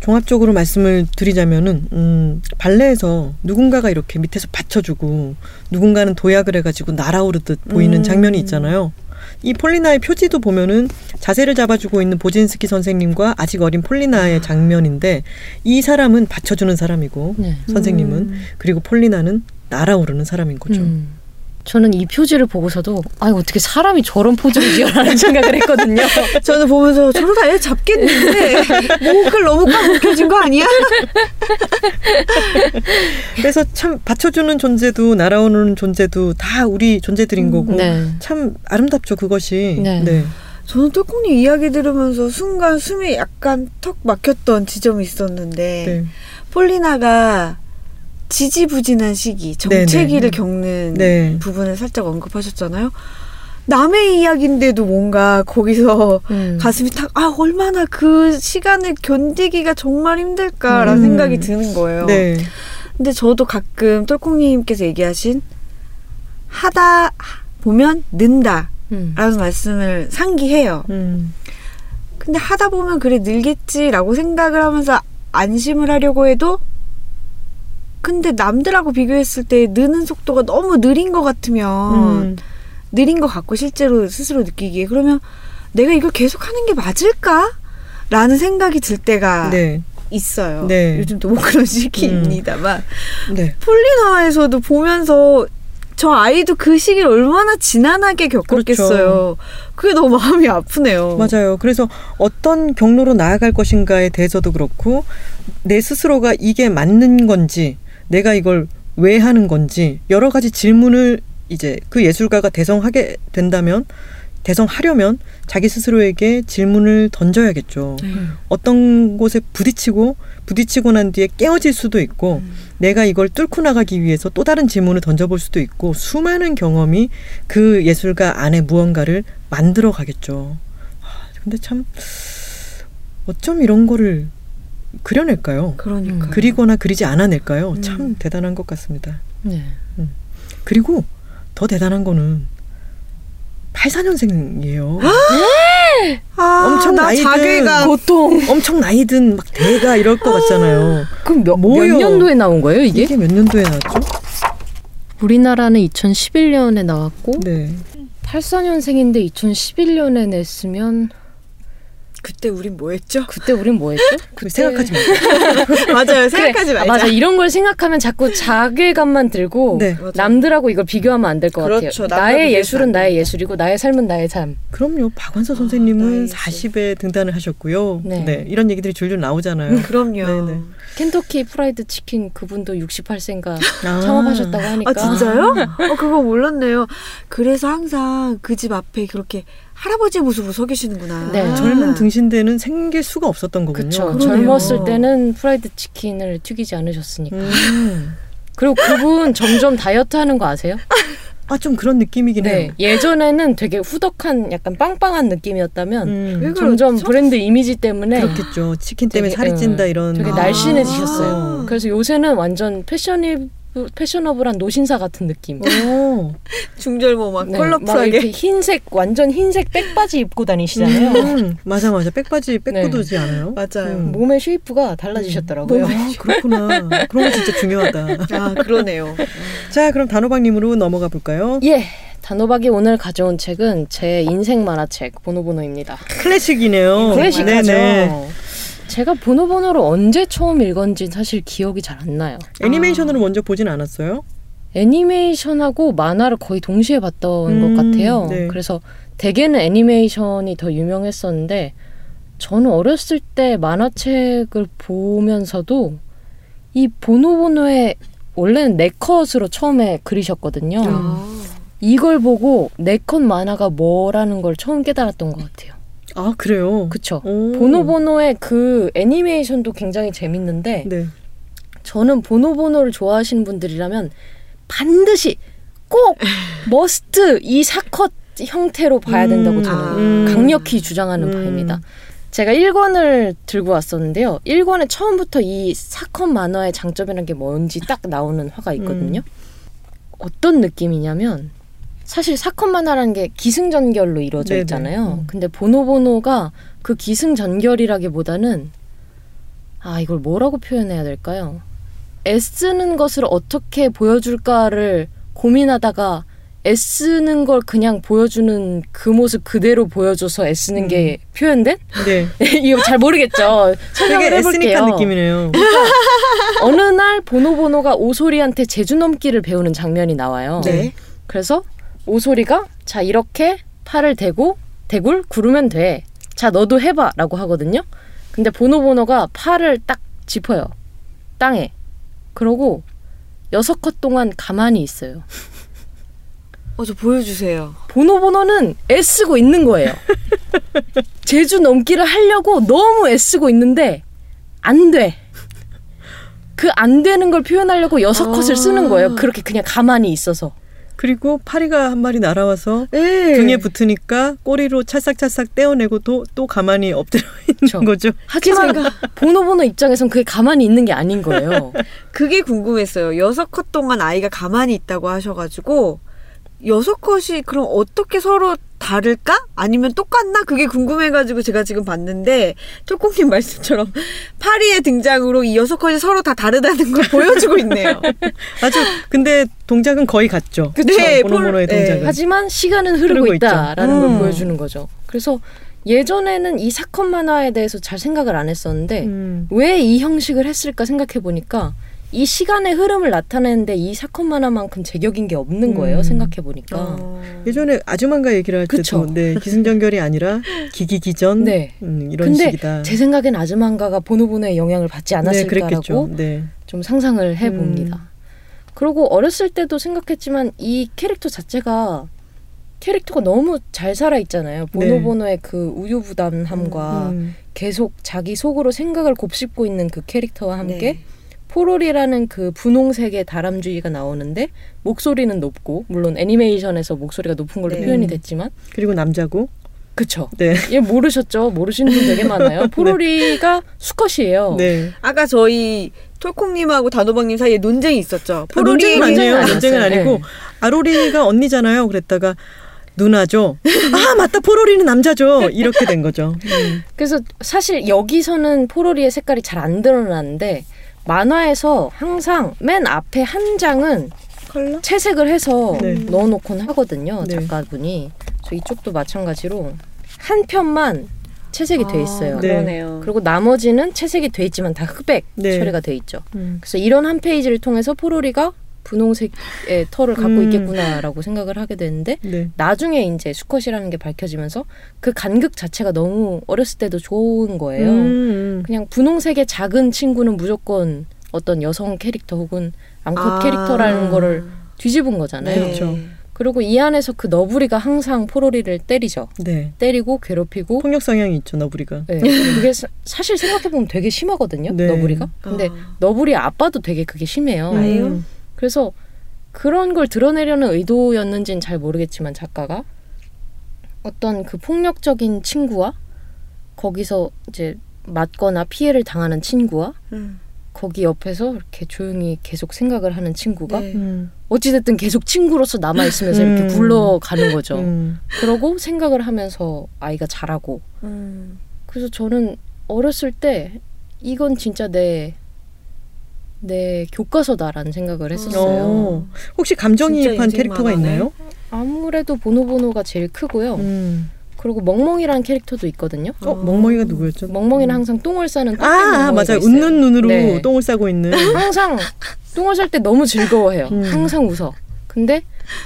Speaker 2: 종합적으로 말씀을 드리자면은 음, 발레에서 누군가가 이렇게 밑에서 받쳐주고 누군가는 도약을 해가지고 날아오르듯 보이는
Speaker 3: 음.
Speaker 2: 장면이 있잖아요. 이 폴리나의 표지도 보면은 자세를 잡아주고 있는 보진스키 선생님과 아직 어린 폴리나의 장면인데 이 사람은 받쳐주는 사람이고
Speaker 4: 네.
Speaker 2: 선생님은
Speaker 3: 음.
Speaker 2: 그리고 폴리나는 날아오르는 사람인 거죠.
Speaker 4: 음. 저는 이 표지를 보고서도 아 어떻게 사람이 저런 포즈를 지어라는 (laughs) 생각을 했거든요.
Speaker 3: 저는 보면서 저러다 애 잡겠는데 (laughs) 목을 너무 꽉 묶여진 거 아니야?
Speaker 2: 그래서 참 받쳐주는 존재도 날아오는 존재도 다 우리 존재들인 거고
Speaker 4: 네.
Speaker 2: 참 아름답죠 그것이.
Speaker 4: 네.
Speaker 2: 네.
Speaker 3: 저는 똘콩님 이야기 들으면서 순간 숨이 약간 턱 막혔던 지점이 있었는데
Speaker 2: 네.
Speaker 3: 폴리나가 지지부진한 시기, 정체기를 겪는
Speaker 2: 네.
Speaker 3: 부분을 살짝 언급하셨잖아요. 남의 이야기인데도 뭔가 거기서
Speaker 4: 음.
Speaker 3: 가슴이 탁, 아, 얼마나 그 시간을 견디기가 정말 힘들까라는
Speaker 2: 음.
Speaker 3: 생각이 드는 거예요.
Speaker 2: 네.
Speaker 3: 근데 저도 가끔 똘콩님께서 얘기하신 하다 보면 는다
Speaker 4: 음.
Speaker 3: 라는 말씀을 상기해요.
Speaker 2: 음.
Speaker 3: 근데 하다 보면 그래 늘겠지라고 생각을 하면서 안심을 하려고 해도 근데 남들하고 비교했을 때 느는 속도가 너무 느린 것 같으면
Speaker 2: 음.
Speaker 3: 느린 것 같고 실제로 스스로 느끼기에 그러면 내가 이걸 계속 하는 게 맞을까? 라는 생각이 들 때가
Speaker 2: 네.
Speaker 3: 있어요.
Speaker 2: 네.
Speaker 3: 요즘 또뭐 그런 시기입니다만
Speaker 2: 네.
Speaker 3: 폴리나에서도 보면서 저 아이도 그 시기를 얼마나 지난하게 겪었겠어요. 그게 너무 마음이 아프네요.
Speaker 2: 맞아요. 그래서 어떤 경로로 나아갈 것인가에 대해서도 그렇고 내 스스로가 이게 맞는 건지 내가 이걸 왜 하는 건지 여러 가지 질문을 이제 그 예술가가 대성하게 된다면 대성하려면 자기 스스로에게 질문을 던져야겠죠.
Speaker 3: 음.
Speaker 2: 어떤 곳에 부딪히고 부딪히고 난 뒤에 깨어질 수도 있고
Speaker 3: 음.
Speaker 2: 내가 이걸 뚫고 나가기 위해서 또 다른 질문을 던져볼 수도 있고 수많은 경험이 그 예술가 안에 무언가를 만들어 가겠죠. 아, 근데 참 어쩜 이런 거를 그려낼까요?
Speaker 3: 그러니까.
Speaker 4: 음.
Speaker 2: 그리거나 그리지 않아낼까요?
Speaker 3: 음.
Speaker 2: 참 대단한 것 같습니다.
Speaker 4: 네.
Speaker 2: 그리고 더 대단한 거는 84년생이에요. (gasps)
Speaker 3: 아,
Speaker 2: 엄청
Speaker 3: 나
Speaker 2: 나이든
Speaker 3: 자괴감.
Speaker 4: 보통
Speaker 2: 엄청 나이든 막 대가 이럴 것 같잖아요. (gasps)
Speaker 4: 그럼 몇, 몇? 년도에 나온 거예요 이게?
Speaker 2: 이게 몇 년도에 나왔죠?
Speaker 4: 우리나라는 2011년에 나왔고
Speaker 2: 네.
Speaker 4: 84년생인데 2011년에 냈으면
Speaker 3: 그때 우린 뭐 했죠?
Speaker 4: 그때 우린 뭐 했죠? (laughs)
Speaker 2: 그 생각하지 마세요. (laughs)
Speaker 3: 맞아요. 생각하지
Speaker 4: 그래.
Speaker 3: 말자.
Speaker 4: 아, 맞아 이런 걸 생각하면 자꾸 자괴감만 들고
Speaker 2: 네.
Speaker 3: 맞아.
Speaker 4: 남들하고 이걸 비교하면 안 될것
Speaker 3: 그렇죠.
Speaker 4: 같아요. 나의 예술은
Speaker 3: 안
Speaker 4: 나의. 예술이고 나의 삶은 나의 삶.
Speaker 2: 그럼요. 박완서
Speaker 3: 나의
Speaker 2: 선생님은
Speaker 3: 예술.
Speaker 2: 40에 등단을 하셨고요.
Speaker 4: 네.
Speaker 2: 네. 이런 얘기들이 줄줄 나오잖아요.
Speaker 3: 그럼요.
Speaker 2: 네네.
Speaker 4: 켄터키 프라이드 치킨 그분도 68세인가
Speaker 2: 아.
Speaker 4: 창업하셨다고 하니까.
Speaker 3: 아 진짜요? 어 그거 몰랐네요. 그래서 항상 그 집 앞에 그렇게 할아버지 모습으로 서 계시는구나.
Speaker 4: 네.
Speaker 2: 젊은 등신대는 생길 수가 없었던 거군요.
Speaker 4: 그쵸. 젊었을 때는 프라이드 치킨을 튀기지 않으셨으니까.
Speaker 2: 음. (laughs)
Speaker 4: 그리고 그분 점점 다이어트 하는 거 아세요? (laughs)
Speaker 2: 아, 좀 그런 느낌이긴
Speaker 4: 네.
Speaker 2: 해요.
Speaker 4: 예전에는 되게 후덕한 약간 빵빵한 느낌이었다면
Speaker 2: 음,
Speaker 3: 왜
Speaker 4: 점점? 브랜드 이미지 때문에
Speaker 2: 그렇겠죠. 치킨 때문에
Speaker 4: 되게,
Speaker 2: 살이
Speaker 4: 응,
Speaker 2: 찐다 이런.
Speaker 4: 되게
Speaker 3: 아.
Speaker 4: 날씬해지셨어요. 그래서 요새는 완전 패셔니 패셔너블한 노신사 같은 느낌.
Speaker 2: 오. (laughs)
Speaker 3: 중절모 막
Speaker 4: 네, 막
Speaker 3: 컬러풀하게.
Speaker 4: 이렇게 흰색 완전 흰색 백바지 입고 다니시잖아요.
Speaker 2: 음, 맞아 맞아. 백바지 백구두지 않아요?
Speaker 3: 맞아요.
Speaker 2: 음.
Speaker 4: 몸의 shape가 달라지셨더라고요.
Speaker 2: 아, 그렇구나. 그런 거 진짜 중요하다.
Speaker 3: 아 그러네요.
Speaker 2: 자, 그럼 단호박님으로 넘어가 볼까요?
Speaker 4: 예. 단호박이 오늘 가져온 책은 제 인생 만화책 보노보노입니다.
Speaker 2: 클래식이네요.
Speaker 4: 클래식하죠.
Speaker 2: 네네.
Speaker 4: 제가 보노보노를 언제 처음 읽었는지 사실 기억이 잘 안 나요.
Speaker 2: 애니메이션으로 먼저 보진 않았어요?
Speaker 4: 애니메이션하고 만화를 거의 동시에 봤던
Speaker 2: 음,
Speaker 4: 것 같아요.
Speaker 2: 네.
Speaker 4: 그래서 대개는 애니메이션이 더 유명했었는데 저는 어렸을 때 만화책을 보면서도 이 보노보노의 원래는 네 컷으로 처음에 그리셨거든요.
Speaker 3: 아.
Speaker 4: 이걸 보고 네 컷 만화가 뭐라는 걸 처음 깨달았던 것 같아요.
Speaker 2: 아, 그래요?
Speaker 4: 그쵸?
Speaker 2: 오.
Speaker 4: 보노보노의 그 애니메이션도 굉장히 재밌는데
Speaker 2: 네.
Speaker 4: 저는 보노보노를 좋아하시는 분들이라면 반드시 꼭 (laughs) 머스트 이 사컷 형태로 봐야 된다고
Speaker 2: 음,
Speaker 4: 저는
Speaker 3: 아.
Speaker 4: 강력히 주장하는
Speaker 2: 음.
Speaker 4: 바입니다. 제가 1권을 들고 왔었는데요. 1권에 처음부터 이 사컷 만화의 장점이라는 게 뭔지 딱 나오는 화가 있거든요. 어떤 느낌이냐면 사실 사컷 만화라는 게 기승전결로 이루어져. 있잖아요.
Speaker 2: 음.
Speaker 4: 근데 보노보노가 그 기승전결이라기보다는 아 이걸 뭐라고 표현해야 될까요? 애쓰는 것을 어떻게 보여줄까를 고민하다가 애쓰는 걸 그냥 보여주는 그 모습 그대로 보여줘서 애쓰는 게 표현된?
Speaker 2: 네. (laughs)
Speaker 4: 이거 잘 모르겠죠. 설명을
Speaker 2: 되게
Speaker 4: 해볼게요.
Speaker 2: 에스닉한 느낌이네요.
Speaker 4: 어느 날 보노보노가 오소리한테 제주 넘기를 배우는 장면이 나와요.
Speaker 3: 네.
Speaker 4: 그래서 오소리가 자 이렇게 팔을 대고 대굴 구르면 돼. 자 너도 해봐 라고 하거든요. 근데 보노보노가 팔을 딱 짚어요. 땅에. 그러고 여섯 컷 동안 가만히 있어요.
Speaker 3: 어 저 보여주세요.
Speaker 4: 보노보노는 애쓰고 있는 거예요. 제주 넘기를 하려고 너무 애쓰고 있는데 안 돼. 그 안 되는 걸 표현하려고 여섯
Speaker 3: 아.
Speaker 4: 컷을 쓰는 거예요. 그렇게 그냥 가만히 있어서.
Speaker 2: 그리고 파리가 한 마리 날아와서
Speaker 3: 네.
Speaker 2: 등에 붙으니까 꼬리로 찰싹찰싹 떼어내고 또, 또 가만히 엎드려 (laughs) 있는
Speaker 4: 그쵸.
Speaker 2: 거죠.
Speaker 4: 하지만 보노보노 입장에선 그게 가만히 있는 게 아닌 거예요. (laughs)
Speaker 3: 그게 궁금했어요. 여섯 컷 동안 아이가 가만히 있다고 하셔가지고 여섯 컷이 그럼 어떻게 서로 다를까? 아니면 똑같나? 그게 궁금해가지고 제가 지금 봤는데 초콩님 (laughs) 말씀처럼 파리의 등장으로 이 여섯 컷이 서로 다 다르다는 걸 보여주고 있네요. (laughs)
Speaker 2: 아주 근데 동작은 거의 같죠.
Speaker 3: 그쵸. 네,
Speaker 2: 보노보노의
Speaker 3: 볼-
Speaker 2: 동작은.
Speaker 3: 네.
Speaker 4: 하지만 시간은 흐르고
Speaker 2: 흐르고.
Speaker 4: 있다라는
Speaker 3: 음.
Speaker 4: 걸 보여주는 거죠. 그래서 예전에는 이 사건 만화에 대해서 잘 생각을 안 했었는데
Speaker 2: 음.
Speaker 4: 왜이 형식을 했을까 생각해 보니까 이 시간의 흐름을 나타내는데 이 사건 만화만큼 제격인 게 없는 거예요.
Speaker 2: 음.
Speaker 4: 생각해 보니까.
Speaker 3: 어.
Speaker 2: 예전에 아주만가 얘기를 할 때도
Speaker 4: 그쵸.
Speaker 2: 네, 기승전결이 아니라 기기기전
Speaker 4: 네.
Speaker 2: 음, 이런
Speaker 4: 근데
Speaker 2: 식이다.
Speaker 4: 제 생각엔 아즈만가가 보노보노의 영향을 받지
Speaker 2: 네,
Speaker 4: 않았을까라고
Speaker 2: 그랬겠죠. 네.
Speaker 4: 좀 상상을 해 봅니다. 그리고 어렸을 때도 생각했지만 이 캐릭터 자체가 캐릭터가 너무 잘 살아 있잖아요. 보노보노의 그 우유부단함과
Speaker 2: 음.
Speaker 4: 계속 자기 속으로 생각을 곱씹고 있는 그 캐릭터와 함께
Speaker 3: 네.
Speaker 4: 포롤이라는 그 분홍색의 다람쥐가 나오는데 목소리는 높고 물론 애니메이션에서 목소리가 높은 걸로
Speaker 3: 네.
Speaker 4: 표현이 됐지만
Speaker 2: 그리고 남자고
Speaker 4: 그쵸.
Speaker 2: 네.
Speaker 4: 얘 모르셨죠? 모르시는 분 되게 많아요. (laughs) 포로리가 수컷이에요.
Speaker 2: 네.
Speaker 3: 아까 저희 톨콩님하고 단호박님 사이에 논쟁이 있었죠.
Speaker 2: 아, 논쟁은
Speaker 4: 논쟁은
Speaker 2: 아니에요. 논쟁은 아니고
Speaker 4: 네.
Speaker 2: 아로리가 언니잖아요. 그랬다가 누나죠. (laughs) 아 맞다 포로리는 남자죠. 이렇게 된 거죠. 음.
Speaker 4: 그래서 사실 여기서는 포로리의 색깔이 잘 안 드러나는데 만화에서 항상 맨 앞에 한 장은
Speaker 3: 컬러?
Speaker 4: 채색을 해서
Speaker 2: 네.
Speaker 4: 넣어놓곤 하거든요.
Speaker 2: 네.
Speaker 4: 작가분이. 그래서 이쪽도 마찬가지로 한 편만 채색이 돼 있어요.
Speaker 2: 네.
Speaker 3: 그러네요.
Speaker 4: 그리고 나머지는 채색이 돼 있지만 다 흑백
Speaker 2: 네.
Speaker 4: 처리가 돼 있죠.
Speaker 2: 음.
Speaker 4: 그래서 이런 한 페이지를 통해서 포로리가 분홍색의 털을 갖고
Speaker 2: 음.
Speaker 4: 있겠구나라고 생각을 하게 되는데
Speaker 2: 네.
Speaker 4: 나중에 이제 수컷이라는 게 밝혀지면서 그 간극 자체가 너무 어렸을 때도 좋은 거예요.
Speaker 2: 음,
Speaker 4: 그냥 분홍색의 작은 친구는 무조건 어떤 여성 캐릭터 혹은 암컷
Speaker 3: 아.
Speaker 4: 캐릭터라는 거를 뒤집은 거잖아요.
Speaker 2: 네. 그렇죠.
Speaker 4: 그리고 이 안에서 그 너부리가 항상 포로리를 때리죠.
Speaker 2: 네.
Speaker 4: 때리고 괴롭히고
Speaker 2: 폭력 성향이 있죠 너부리가.
Speaker 4: 네. 그게 사, 사실 생각해 보면 되게 심하거든요.
Speaker 2: 네.
Speaker 4: 너부리가. 근데
Speaker 3: 아.
Speaker 4: 너부리 아빠도 되게 그게 심해요.
Speaker 3: 아유.
Speaker 2: 음.
Speaker 4: 그래서 그런 걸 드러내려는 의도였는지는 잘 모르겠지만 작가가 어떤 그 폭력적인 친구와 거기서 이제 맞거나 피해를 당하는 친구와
Speaker 3: 음.
Speaker 4: 거기 옆에서 이렇게 조용히 계속 생각을 하는 친구가
Speaker 3: 네.
Speaker 2: 음.
Speaker 4: 어찌됐든 계속 친구로서 남아있으면서
Speaker 2: 음.
Speaker 4: 이렇게 굴러가는 거죠.
Speaker 2: 음.
Speaker 4: 그러고 생각을 하면서 아이가 자라고.
Speaker 3: 음.
Speaker 4: 그래서 저는 어렸을 때 이건 진짜 내, 내 교과서다라는 생각을 했었어요.
Speaker 2: 어. 혹시 감정이입한 캐릭터가. 있나요?
Speaker 4: 아무래도 보노보노가 제일 크고요.
Speaker 2: 음.
Speaker 4: 그리고 멍멍이라는 캐릭터도 있거든요.
Speaker 2: 어 멍멍이가 누구였죠?
Speaker 4: 멍멍이는 항상 똥을 싸는 똥
Speaker 2: 아, 아 맞아요. 웃는 눈으로
Speaker 4: 네.
Speaker 2: 똥을 싸고 있는. (laughs)
Speaker 4: 항상 똥을 쌀 때 너무 즐거워해요.
Speaker 2: 음.
Speaker 4: 항상 웃어. 근데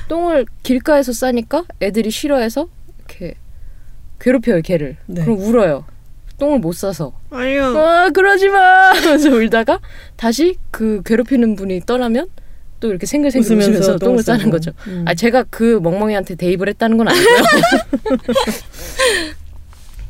Speaker 4: 똥을 길가에서 싸니까 애들이 싫어해서 이렇게 괴롭혀요 걔를.
Speaker 2: 네.
Speaker 4: 그럼 울어요. 똥을 못 싸서.
Speaker 3: 아유.
Speaker 4: 아 그러지 마 하면서 울다가 다시 그 괴롭히는 분이 떠나면 또 이렇게 생글생글
Speaker 2: 웃으면서
Speaker 4: 웃으면서, 똥을. 싸는 거죠.
Speaker 2: 음.
Speaker 4: 아 제가 그 멍멍이한테 대입을 했다는 건 아니고요. (laughs)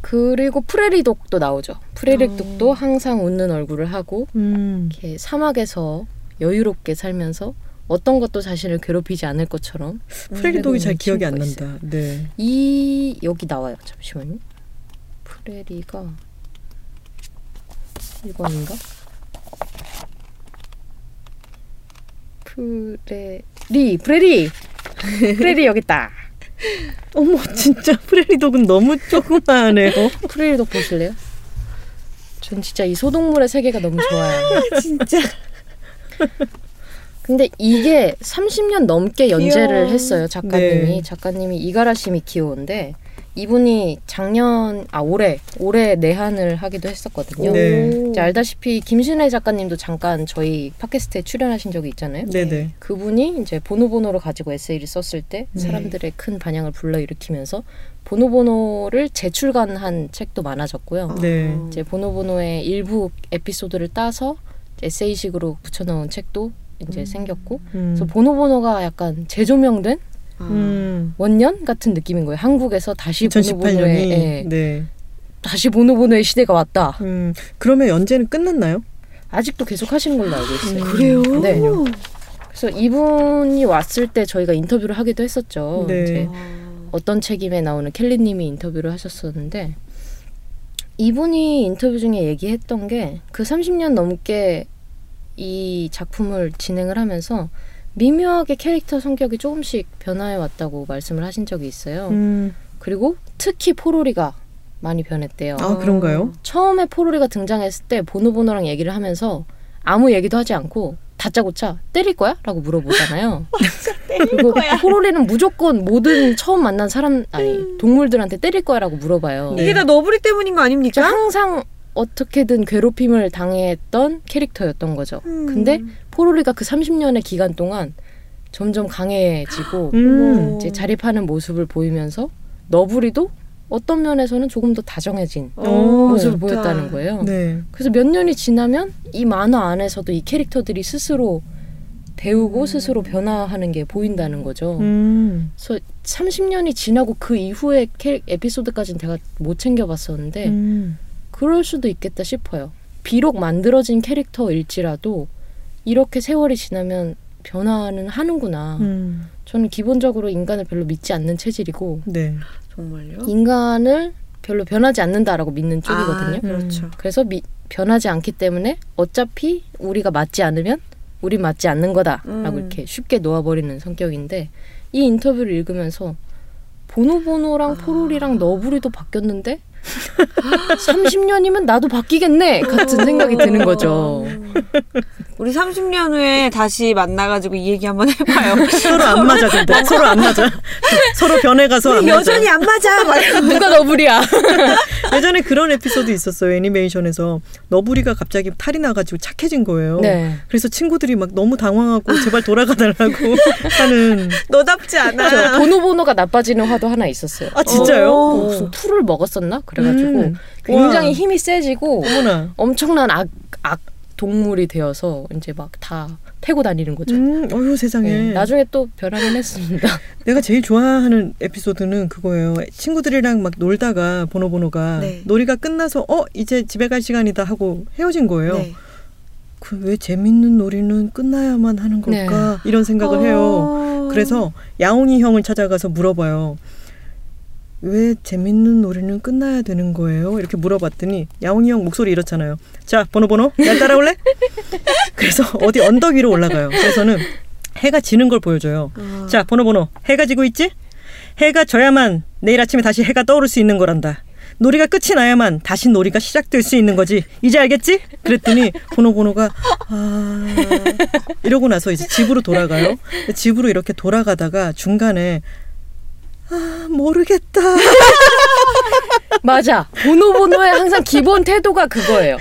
Speaker 4: 그리고 프레리 독도 나오죠. 프레리 독도 항상 웃는 얼굴을 하고
Speaker 2: 음.
Speaker 4: 이렇게 사막에서 여유롭게 살면서 어떤 것도 자신을 괴롭히지 않을 것처럼
Speaker 2: 프레리 독이 잘 기억이 안 난다. 네.
Speaker 4: 이 여기 나와요. 잠시만요. 프레리가 1번인가? 프레리 프레리 프레리 여기 있다.
Speaker 2: 어머 진짜 프레리독은 너무 조그마하네요.
Speaker 4: 프레리독 보실래요? 전 진짜 이 소동물의 세계가 너무 좋아요.
Speaker 3: 진짜.
Speaker 4: 근데 이게 30년 넘게 연재를
Speaker 3: 귀여워.
Speaker 4: 했어요 작가님이
Speaker 2: 네.
Speaker 4: 작가님이 이가라 시 미키오인데 이분이 작년 아 올해 올해 내한을 하기도 했었거든요.
Speaker 2: 네.
Speaker 4: 이제 알다시피 김신혜 작가님도 잠깐 저희 팟캐스트에 출연하신 적이 있잖아요.
Speaker 2: 네네.
Speaker 4: 그분이 이제 보노보노를 가지고 에세이를 썼을 때
Speaker 2: 네.
Speaker 4: 사람들의 큰 반향을 불러일으키면서 보노보노를 재출간한 책도 많아졌고요.
Speaker 2: 네.
Speaker 4: 이제 보노보노의 일부 에피소드를 따서 에세이식으로 붙여넣은 책도 이제 생겼고
Speaker 2: 음.
Speaker 4: 그래서 보노보노가 약간 재조명된
Speaker 2: 음.
Speaker 4: 원년 같은 느낌인 거예요. 한국에서 다시 보노보노의
Speaker 2: 2018년이
Speaker 4: 예,
Speaker 2: 네.
Speaker 4: 다시 보노보노의 시대가 왔다.
Speaker 2: 음. 그러면 연재는 끝났나요?
Speaker 4: 아직도 계속 하시는 걸로 알고 있어요.
Speaker 2: 음.
Speaker 3: 그래요?
Speaker 4: 네. 그래서 이분이 왔을 때 저희가 인터뷰를 하기도 했었죠.
Speaker 2: 네.
Speaker 4: 이제 어떤 책임에 나오는 켈리님이 인터뷰를 하셨었는데 이분이 인터뷰 중에 얘기했던 게 그 30년 넘게 이 작품을 진행을 하면서 미묘하게 캐릭터 성격이 조금씩 변화해 왔다고 말씀을 하신 적이 있어요.
Speaker 2: 음.
Speaker 4: 그리고 특히 포로리가 많이 변했대요.
Speaker 2: 아 그런가요?
Speaker 4: 처음에 포로리가 등장했을 때 보노보노랑 얘기를 하면서 아무 얘기도 하지 않고 다짜고짜 때릴 거야? 라고 물어보잖아요. (laughs) 그리고 포로리는 무조건 모든 처음 만난 사람 아니 동물들한테 때릴 거야 라고 물어봐요.
Speaker 2: 네.
Speaker 3: 이게 다 너브리 때문인 거 아닙니까?
Speaker 4: 항상 어떻게든 괴롭힘을 당했던 캐릭터였던 거죠.
Speaker 3: 음.
Speaker 4: 근데 포로리가 그 30년의 기간 동안 점점 강해지고
Speaker 2: 음.
Speaker 4: 이제 자립하는 모습을 보이면서 너부리도 어떤 면에서는 조금 더 다정해진
Speaker 3: 어,
Speaker 4: 모습을
Speaker 3: 좋다.
Speaker 4: 보였다는 거예요.
Speaker 2: 네.
Speaker 4: 그래서 몇 년이 지나면 이 만화 안에서도 이 캐릭터들이 스스로 배우고 스스로 변화하는 게 보인다는 거죠.
Speaker 2: 음.
Speaker 4: 그래서 30년이 지나고 그 이후의 캐, 에피소드까지는 제가 못 챙겨봤었는데
Speaker 2: 음.
Speaker 4: 그럴 수도 있겠다 싶어요. 비록 만들어진 캐릭터일지라도 이렇게 세월이 지나면 변화는 하는구나.
Speaker 2: 음.
Speaker 4: 저는 기본적으로 인간을 별로 믿지 않는 체질이고
Speaker 2: 네.
Speaker 3: 정말요?
Speaker 4: 인간을 별로 변하지 않는다라고 믿는 쪽이거든요.
Speaker 3: 아, 그렇죠.
Speaker 4: 그래서 미, 변하지 않기 때문에 어차피 우리가 맞지 않으면 우리 맞지 않는 거다라고
Speaker 3: 음.
Speaker 4: 이렇게 쉽게 놓아버리는 성격인데 이 인터뷰를 읽으면서 보노보노랑 포롤이랑 너부리도 바뀌었는데 30년이면 나도 바뀌겠네 같은 생각이 드는 거죠.
Speaker 3: 우리 30년 후에 다시 만나가지고 이 얘기 한번 해봐요.
Speaker 2: 서로 안 맞아 근데 서로 안 맞아. 서로 변해가서 안
Speaker 3: 우리
Speaker 2: 맞아.
Speaker 3: 여전히 안 맞아.
Speaker 4: 누가 너부리야? (laughs)
Speaker 2: 예전에 그런 에피소드 있었어요 애니메이션에서 너부리가 갑자기 탈이 나가지고 착해진 거예요.
Speaker 4: 네.
Speaker 2: 그래서 친구들이 막 너무 당황하고 제발 돌아가달라고 (laughs) 하는.
Speaker 3: 너답지 않아.
Speaker 4: 보노보노가 나빠지는 화도 하나 있었어요.
Speaker 2: 아 진짜요?
Speaker 3: 어.
Speaker 4: 뭐 무슨 풀을 먹었었나? 그래가지고
Speaker 2: 음.
Speaker 4: 굉장히
Speaker 2: 와.
Speaker 4: 힘이 세지고
Speaker 2: 어머나.
Speaker 4: 엄청난 악, 악 동물이 되어서 이제 막 다 패고 다니는 거죠.
Speaker 2: 음, 어휴 세상에.
Speaker 4: 네, 나중에 또 변하긴 했습니다. (laughs)
Speaker 2: 내가 제일 좋아하는 에피소드는 그거예요. 친구들이랑 막 놀다가 보노보노가
Speaker 3: 네.
Speaker 2: 놀이가 끝나서 어 이제 집에 갈 시간이다 하고 헤어진 거예요.
Speaker 3: 네.
Speaker 2: 그왜 재밌는 놀이는 끝나야만 하는 걸까 이런 생각을 해요.
Speaker 3: 어.
Speaker 2: 그래서 야옹이 형을 찾아가서 물어봐요. 왜 재밌는 놀이는 끝나야 되는 거예요? 이렇게 물어봤더니 야옹이 형 목소리 이렇잖아요. 자, 번호 번호, 날 따라올래? (laughs) 그래서 어디 언덕 위로 올라가요. 그래서는 해가 지는 걸 보여줘요.
Speaker 3: 어.
Speaker 2: 자, 번호 번호, 해가 지고 있지? 해가 져야만 내일 아침에 다시 해가 떠오를 수 있는 거란다. 놀이가 끝이 나야만 다시 놀이가 시작될 수 있는 거지. 이제 알겠지? 그랬더니 번호번호가 아 이러고 나서 이제 집으로 돌아가요. 집으로 이렇게 돌아가다가 중간에 아 모르겠다. (laughs)
Speaker 4: 맞아. 보노보노의 항상 기본 태도가 그거예요.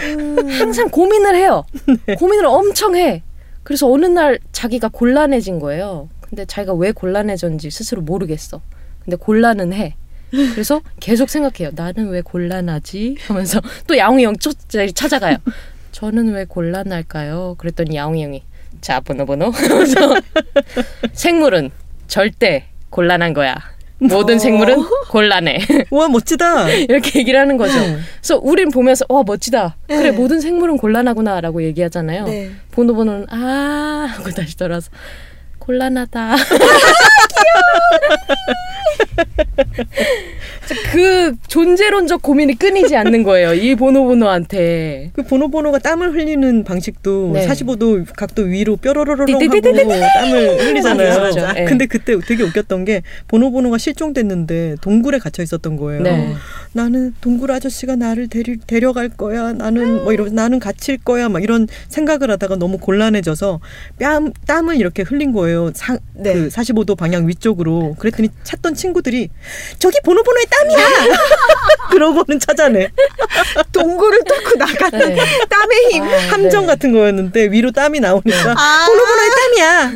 Speaker 4: 항상 고민을 해요. (laughs) 고민을 엄청 해. 그래서 어느 날 자기가 곤란해진 거예요. 근데 자기가 왜 곤란해졌는지 스스로 모르겠어. 근데 곤란은 해. 그래서 계속 생각해요. 나는 왜 곤란하지? 하면서 또 야옹이 형 쫓- 찾아가요. 저는 왜 곤란할까요? 그랬더니 야옹이 형이 자 보노보노 (laughs) 하면서 생물은 절대 곤란한 거야. 모든 생물은 곤란해. (laughs)
Speaker 2: 와 멋지다.
Speaker 4: 이렇게 얘기를 하는 거죠. 그래서 우린 보면서 와 멋지다. 그래
Speaker 3: 네.
Speaker 4: 모든 생물은 곤란하구나라고 얘기하잖아요.
Speaker 3: 네.
Speaker 4: 보노보노는 아 하고 다시 돌아서 곤란하다. (laughs) (laughs) 그 존재론적 고민이 끊이지 않는 거예요. 이 보노보노한테.
Speaker 2: 그 보노보노가 땀을 흘리는 방식도
Speaker 4: 네.
Speaker 2: 45도 각도 위로 뾰로로롱 하고. 땀을 흘리잖아요.
Speaker 4: 맞아, 맞아. 네.
Speaker 2: 근데 그때 되게 웃겼던 게 보노보노가 실종됐는데 동굴에 갇혀 있었던 거예요.
Speaker 4: 네.
Speaker 2: 나는 동굴 아저씨가 나를 데리, 데려갈 거야. 나는 뭐 이런 나는 갇힐 거야. 막 이런 생각을 하다가 너무 곤란해져서 뺨 땀을 이렇게 흘린 거예요. 상,
Speaker 3: 네.
Speaker 2: 그 45도 방향 위쪽으로. 그랬더니 찾던 친구 들이 저기 보노보노의 땀이야. (laughs) 그러고는 찾아내.
Speaker 3: 동굴을 뚫고 나가는
Speaker 4: 네.
Speaker 3: 땀의 힘.
Speaker 4: 아,
Speaker 2: 함정
Speaker 4: 네.
Speaker 2: 같은 거였는데 위로 땀이 나오니까
Speaker 3: 아.
Speaker 2: 보노보노의 땀이야.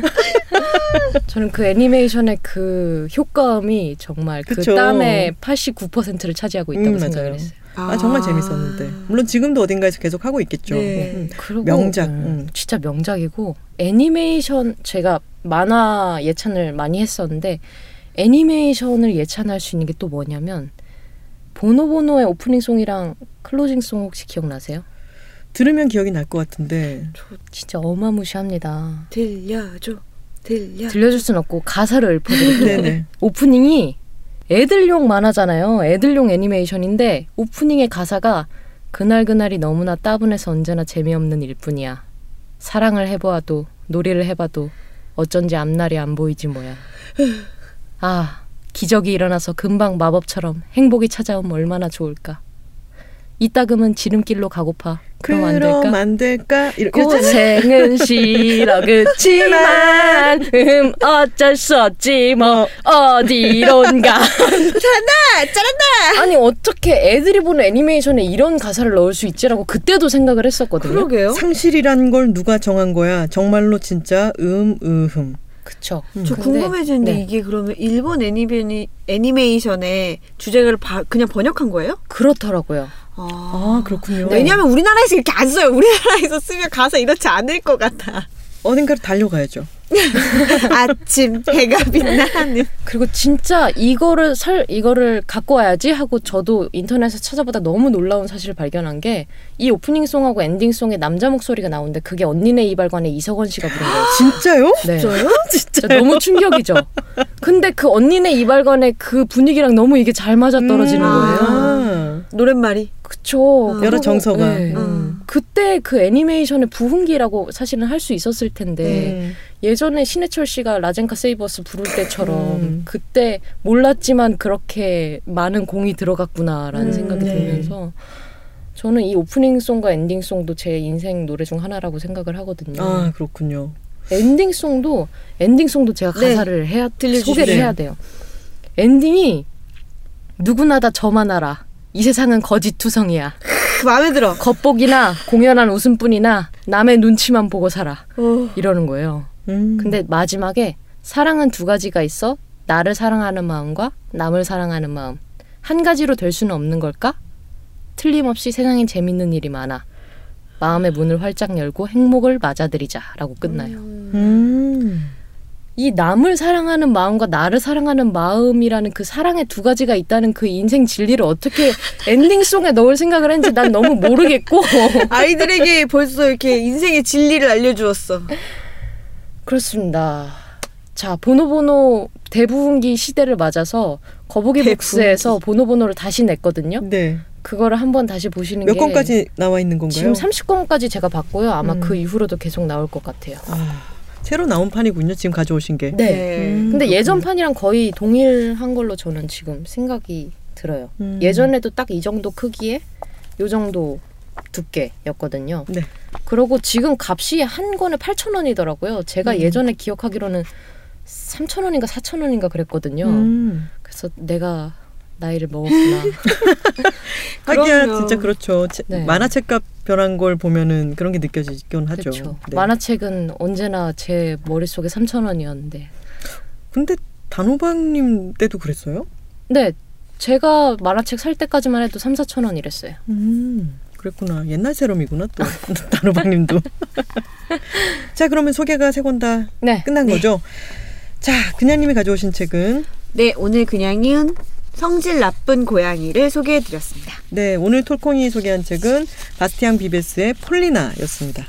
Speaker 2: (laughs)
Speaker 4: 저는 그 애니메이션의 그 효과음이 정말 그
Speaker 2: 그쵸.
Speaker 4: 땀의 89%를 차지하고 있다고
Speaker 2: 음,
Speaker 4: 생각을
Speaker 2: 맞아요.
Speaker 4: 했어요.
Speaker 2: 아, 정말 재밌었는데 물론 지금도 어딘가에서 계속 하고 있겠죠.
Speaker 3: 네.
Speaker 2: 음.
Speaker 4: 그리고
Speaker 2: 명작,
Speaker 4: 음,
Speaker 2: 음.
Speaker 4: 진짜 명작이고 애니메이션 제가 만화 예찬을 많이 했었는데 애니메이션을 예찬할 수 있는 게 또 뭐냐면 보노보노의 opening song이랑 closing song 혹시 기억나세요?
Speaker 2: 들으면 기억이 날 것 같은데
Speaker 4: 저 진짜 어마무시합니다.
Speaker 3: 들려줘. 들려.
Speaker 4: 들려줄 순 없고 가사를 읊어드릴게요. (laughs) 오프닝이 애들용 만화잖아요. 애들용 애니메이션인데 오프닝의 가사가 그날 그날이 너무나 따분해서 언제나 재미없는 일뿐이야. 사랑을 해보아도 놀이를 해봐도 어쩐지 앞날이 안 보이지 뭐야. (laughs) 아 기적이 일어나서 금방 마법처럼 행복이 찾아오면 얼마나 좋을까. 이따금은 지름길로 가고파. 그럼 안 될까?
Speaker 2: 안 될까?
Speaker 4: 고생은 싫어 그치만 음 어쩔 수 없지 뭐 어 디론가 (laughs)
Speaker 3: 잘한다! 잘한다!
Speaker 4: 아니 어떻게 애들이 보는 애니메이션에 이런 가사를 넣을 수 있지라고 그때도 생각을 했었거든요
Speaker 3: 그러게요.
Speaker 2: 상실이란 걸 누가 정한 거야? 정말로 진짜 음, 으흠.
Speaker 4: 그쵸
Speaker 3: 저
Speaker 4: 근데-
Speaker 3: 궁금해지는데
Speaker 4: 네.
Speaker 3: 이게 그러면 일본 애니메이, 애니메이션의 주제가를 바, 그냥 번역한 거예요?
Speaker 4: 그렇더라고요
Speaker 2: 아, 그렇군요.
Speaker 4: 네.
Speaker 3: 왜냐하면 우리나라에서 이렇게 안 써요. 우리나라에서 쓰면 가사 이렇지 않을 것 같아.
Speaker 2: 어딘가로 달려가야죠. (laughs)
Speaker 3: 아침 해가 빛나는.
Speaker 4: 그리고 진짜 이거를 설 이거를 갖고 와야지 하고 저도 인터넷에 찾아보다 너무 놀라운 사실을 발견한 게 이 opening song하고 ending song에 남자 목소리가 나오는데 그게 언니네 이발관의 이석원 씨가 부른 거예요. (gasps)
Speaker 2: 진짜요?
Speaker 4: 네.
Speaker 2: 진짜요?
Speaker 4: 진짜 너무 충격이죠. 근데 그 언니네 이발관의 그 분위기랑 너무 이게 잘 맞아 떨어지는
Speaker 3: 음.
Speaker 4: 거예요.
Speaker 2: 아,
Speaker 3: 노랫말이.
Speaker 4: 그쵸.
Speaker 3: 음.
Speaker 2: 여러 정서가.
Speaker 4: 네.
Speaker 2: 음.
Speaker 4: 그때 그 애니메이션의 부흥기라고 사실은 할 수 있었을 텐데
Speaker 2: 음.
Speaker 4: 예전에 신해철 씨가 라젠카 세이버스 부를 때처럼
Speaker 2: 음.
Speaker 4: 그때 몰랐지만 그렇게 많은 공이 들어갔구나라는
Speaker 3: 음,
Speaker 4: 생각이
Speaker 2: 네.
Speaker 4: 들면서 저는 이 opening song과 ending song도 제 인생 노래 중 하나라고 생각을 하거든요.
Speaker 2: 아 그렇군요.
Speaker 4: ending song도 ending song도 제가
Speaker 3: 네.
Speaker 4: 가사를 해야
Speaker 3: 들려주시죠.
Speaker 4: 소개를
Speaker 2: 네.
Speaker 4: 해야 돼요. 엔딩이 누구나 다 저만 알아. 이 세상은 거짓투성이야.
Speaker 3: 그 마음에 들어.
Speaker 4: 겉보기나 공연한 웃음뿐이나 남의 눈치만 보고 살아.
Speaker 3: 어.
Speaker 4: 이러는 거예요.
Speaker 2: 음.
Speaker 4: 근데 마지막에 사랑은 두 가지가 있어. 나를 사랑하는 마음과 남을 사랑하는 마음. 한 가지로 될 수는 없는 걸까? 틀림없이 세상엔 재밌는 일이 많아. 마음의 문을 활짝 열고 행복을 맞아들이자라고 끝나요.
Speaker 2: 음.
Speaker 4: 이 남을 사랑하는 마음과 나를 사랑하는 마음이라는 그 사랑의 두 가지가 있다는 그 인생 진리를 어떻게 (laughs) 엔딩송에 넣을 생각을 했는지 난 너무 모르겠고 (laughs)
Speaker 3: 아이들에게 벌써 이렇게 인생의 진리를 알려주었어.
Speaker 4: 그렇습니다. 자 보노보노 대부분기 시대를 맞아서 거북이. 북스에서 보노보노를 다시 냈거든요.
Speaker 2: 네.
Speaker 4: 그거를 한번 다시 보시는 몇게
Speaker 2: 권까지 나와 있는 건가요?
Speaker 4: 지금 30권까지 제가 봤고요. 아마
Speaker 2: 음.
Speaker 4: 그 이후로도 계속 나올 것 같아요.
Speaker 2: 아, 새로 나온 판이군요. 지금 가져오신 게.
Speaker 4: 네.
Speaker 2: 음,
Speaker 4: 근데
Speaker 2: 그렇군요.
Speaker 4: 예전 판이랑 거의 동일한 걸로 저는 지금 생각이 들어요.
Speaker 2: 음.
Speaker 4: 예전에도 딱 이 정도 크기에 요 정도 두께였거든요.
Speaker 2: 네.
Speaker 4: 그러고 지금 값이 한 권에 8,000원이더라고요. 제가
Speaker 2: 음.
Speaker 4: 예전에 기억하기로는 3,000원인가 4,000원인가 그랬거든요.
Speaker 2: 음.
Speaker 4: 그래서 내가 나이를 먹었구나. (laughs)
Speaker 2: 하기야
Speaker 3: 그럼요.
Speaker 2: 진짜 그렇죠. 체-
Speaker 4: 네.
Speaker 2: 만화책값 변한 걸 보면은 그런 게 느껴지긴 하죠.
Speaker 4: 그렇죠.
Speaker 2: 네.
Speaker 4: 만화책은 언제나 제 머릿속에 3,000원이었는데.
Speaker 2: 근데 단호박님 때도 그랬어요?
Speaker 4: 근데 제가 만화책 살 때까지만 해도 3, 4천 원 이랬어요.
Speaker 2: 음, 그랬구나. 옛날 세럼이구나 또 (laughs) 단호박님도. (laughs) 자, 그러면 소개가 세 권다
Speaker 4: 네.
Speaker 2: 끝난 거죠? 자, 그냥님이 가져오신 책은
Speaker 3: 네, 오늘 그냥은 성질 나쁜 고양이를 소개해드렸습니다.
Speaker 2: 네 오늘 톨콩이 소개한 책은 바스티앙 비베스의 폴리나였습니다.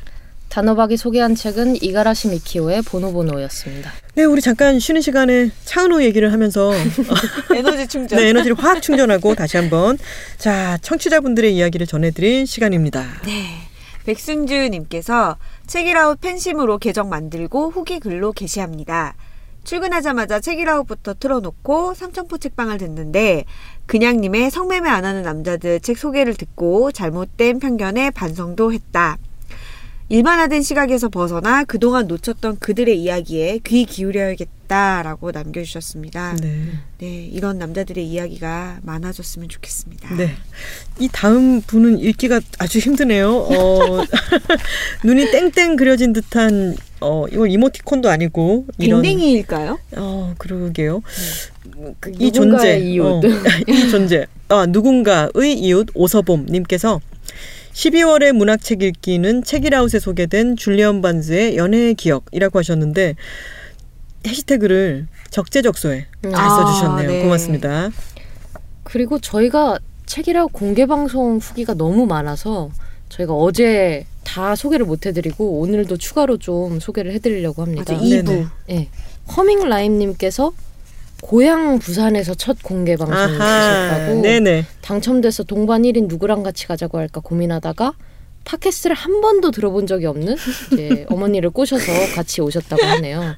Speaker 4: 단호박이 소개한 책은 이가라시 미키오의 보노보노였습니다.
Speaker 2: 네, 우리 잠깐 쉬는 시간에 차은우 얘기를 하면서 (laughs)
Speaker 3: 에너지 충전.
Speaker 2: 네, 에너지를 확 충전하고 다시 한번 자 청취자분들의 이야기를 전해드릴 시간입니다.
Speaker 3: 네. 백승주님께서 책이라웃 팬심으로 계정 만들고 후기 글로 게시합니다. 출근하자마자 책이라웃부터 틀어놓고 삼천포 책방을 듣는데 그냥님의 성매매 안 하는 남자들 책 소개를 듣고 잘못된 편견에 반성도 했다. 일반화된 시각에서 벗어나 그동안 놓쳤던 그들의 이야기에 귀 기울여야겠다 라고 남겨주셨습니다.
Speaker 2: 네,
Speaker 3: 네, 이런 남자들의 이야기가 많아졌으면 좋겠습니다.
Speaker 2: 네. 이 다음 분은 읽기가 아주 힘드네요. 어, (laughs) (laughs) 눈이 땡땡 그려진 듯한 어, 이거 이모티콘도 아니고 이런
Speaker 3: 댕댕이일까요?
Speaker 2: 어, 그러게요. 그
Speaker 4: 누군가의
Speaker 2: 이 존재,
Speaker 4: 이웃.
Speaker 2: 어, (laughs) 이 존재, 아, 누군가의 이웃 오서봄님께서 12월의 문학책 읽기는 책이라웃에 소개된 줄리언 반스의 연애의 기억이라고 하셨는데 해시태그를 적재적소에 잘
Speaker 4: 아,
Speaker 2: 써주셨네요.
Speaker 3: 네.
Speaker 2: 고맙습니다.
Speaker 4: 그리고 저희가 책이라고 공개 방송 후기가 너무 많아서 저희가 어제 다 소개를 못 해드리고 오늘도 추가로 좀 소개를 해드리려고 합니다.
Speaker 3: 2부.
Speaker 2: 네네.
Speaker 4: 네. 허밍 라임님께서 고향 부산에서 첫 공개 방송을 하셨다고
Speaker 2: 네네.
Speaker 4: 당첨돼서 동반 1인 누구랑 같이 가자고 할까 고민하다가 팟캐스트를 한 번도 들어본 적이 없는 이제 (laughs) 어머니를 꼬셔서 같이 오셨다고 하네요.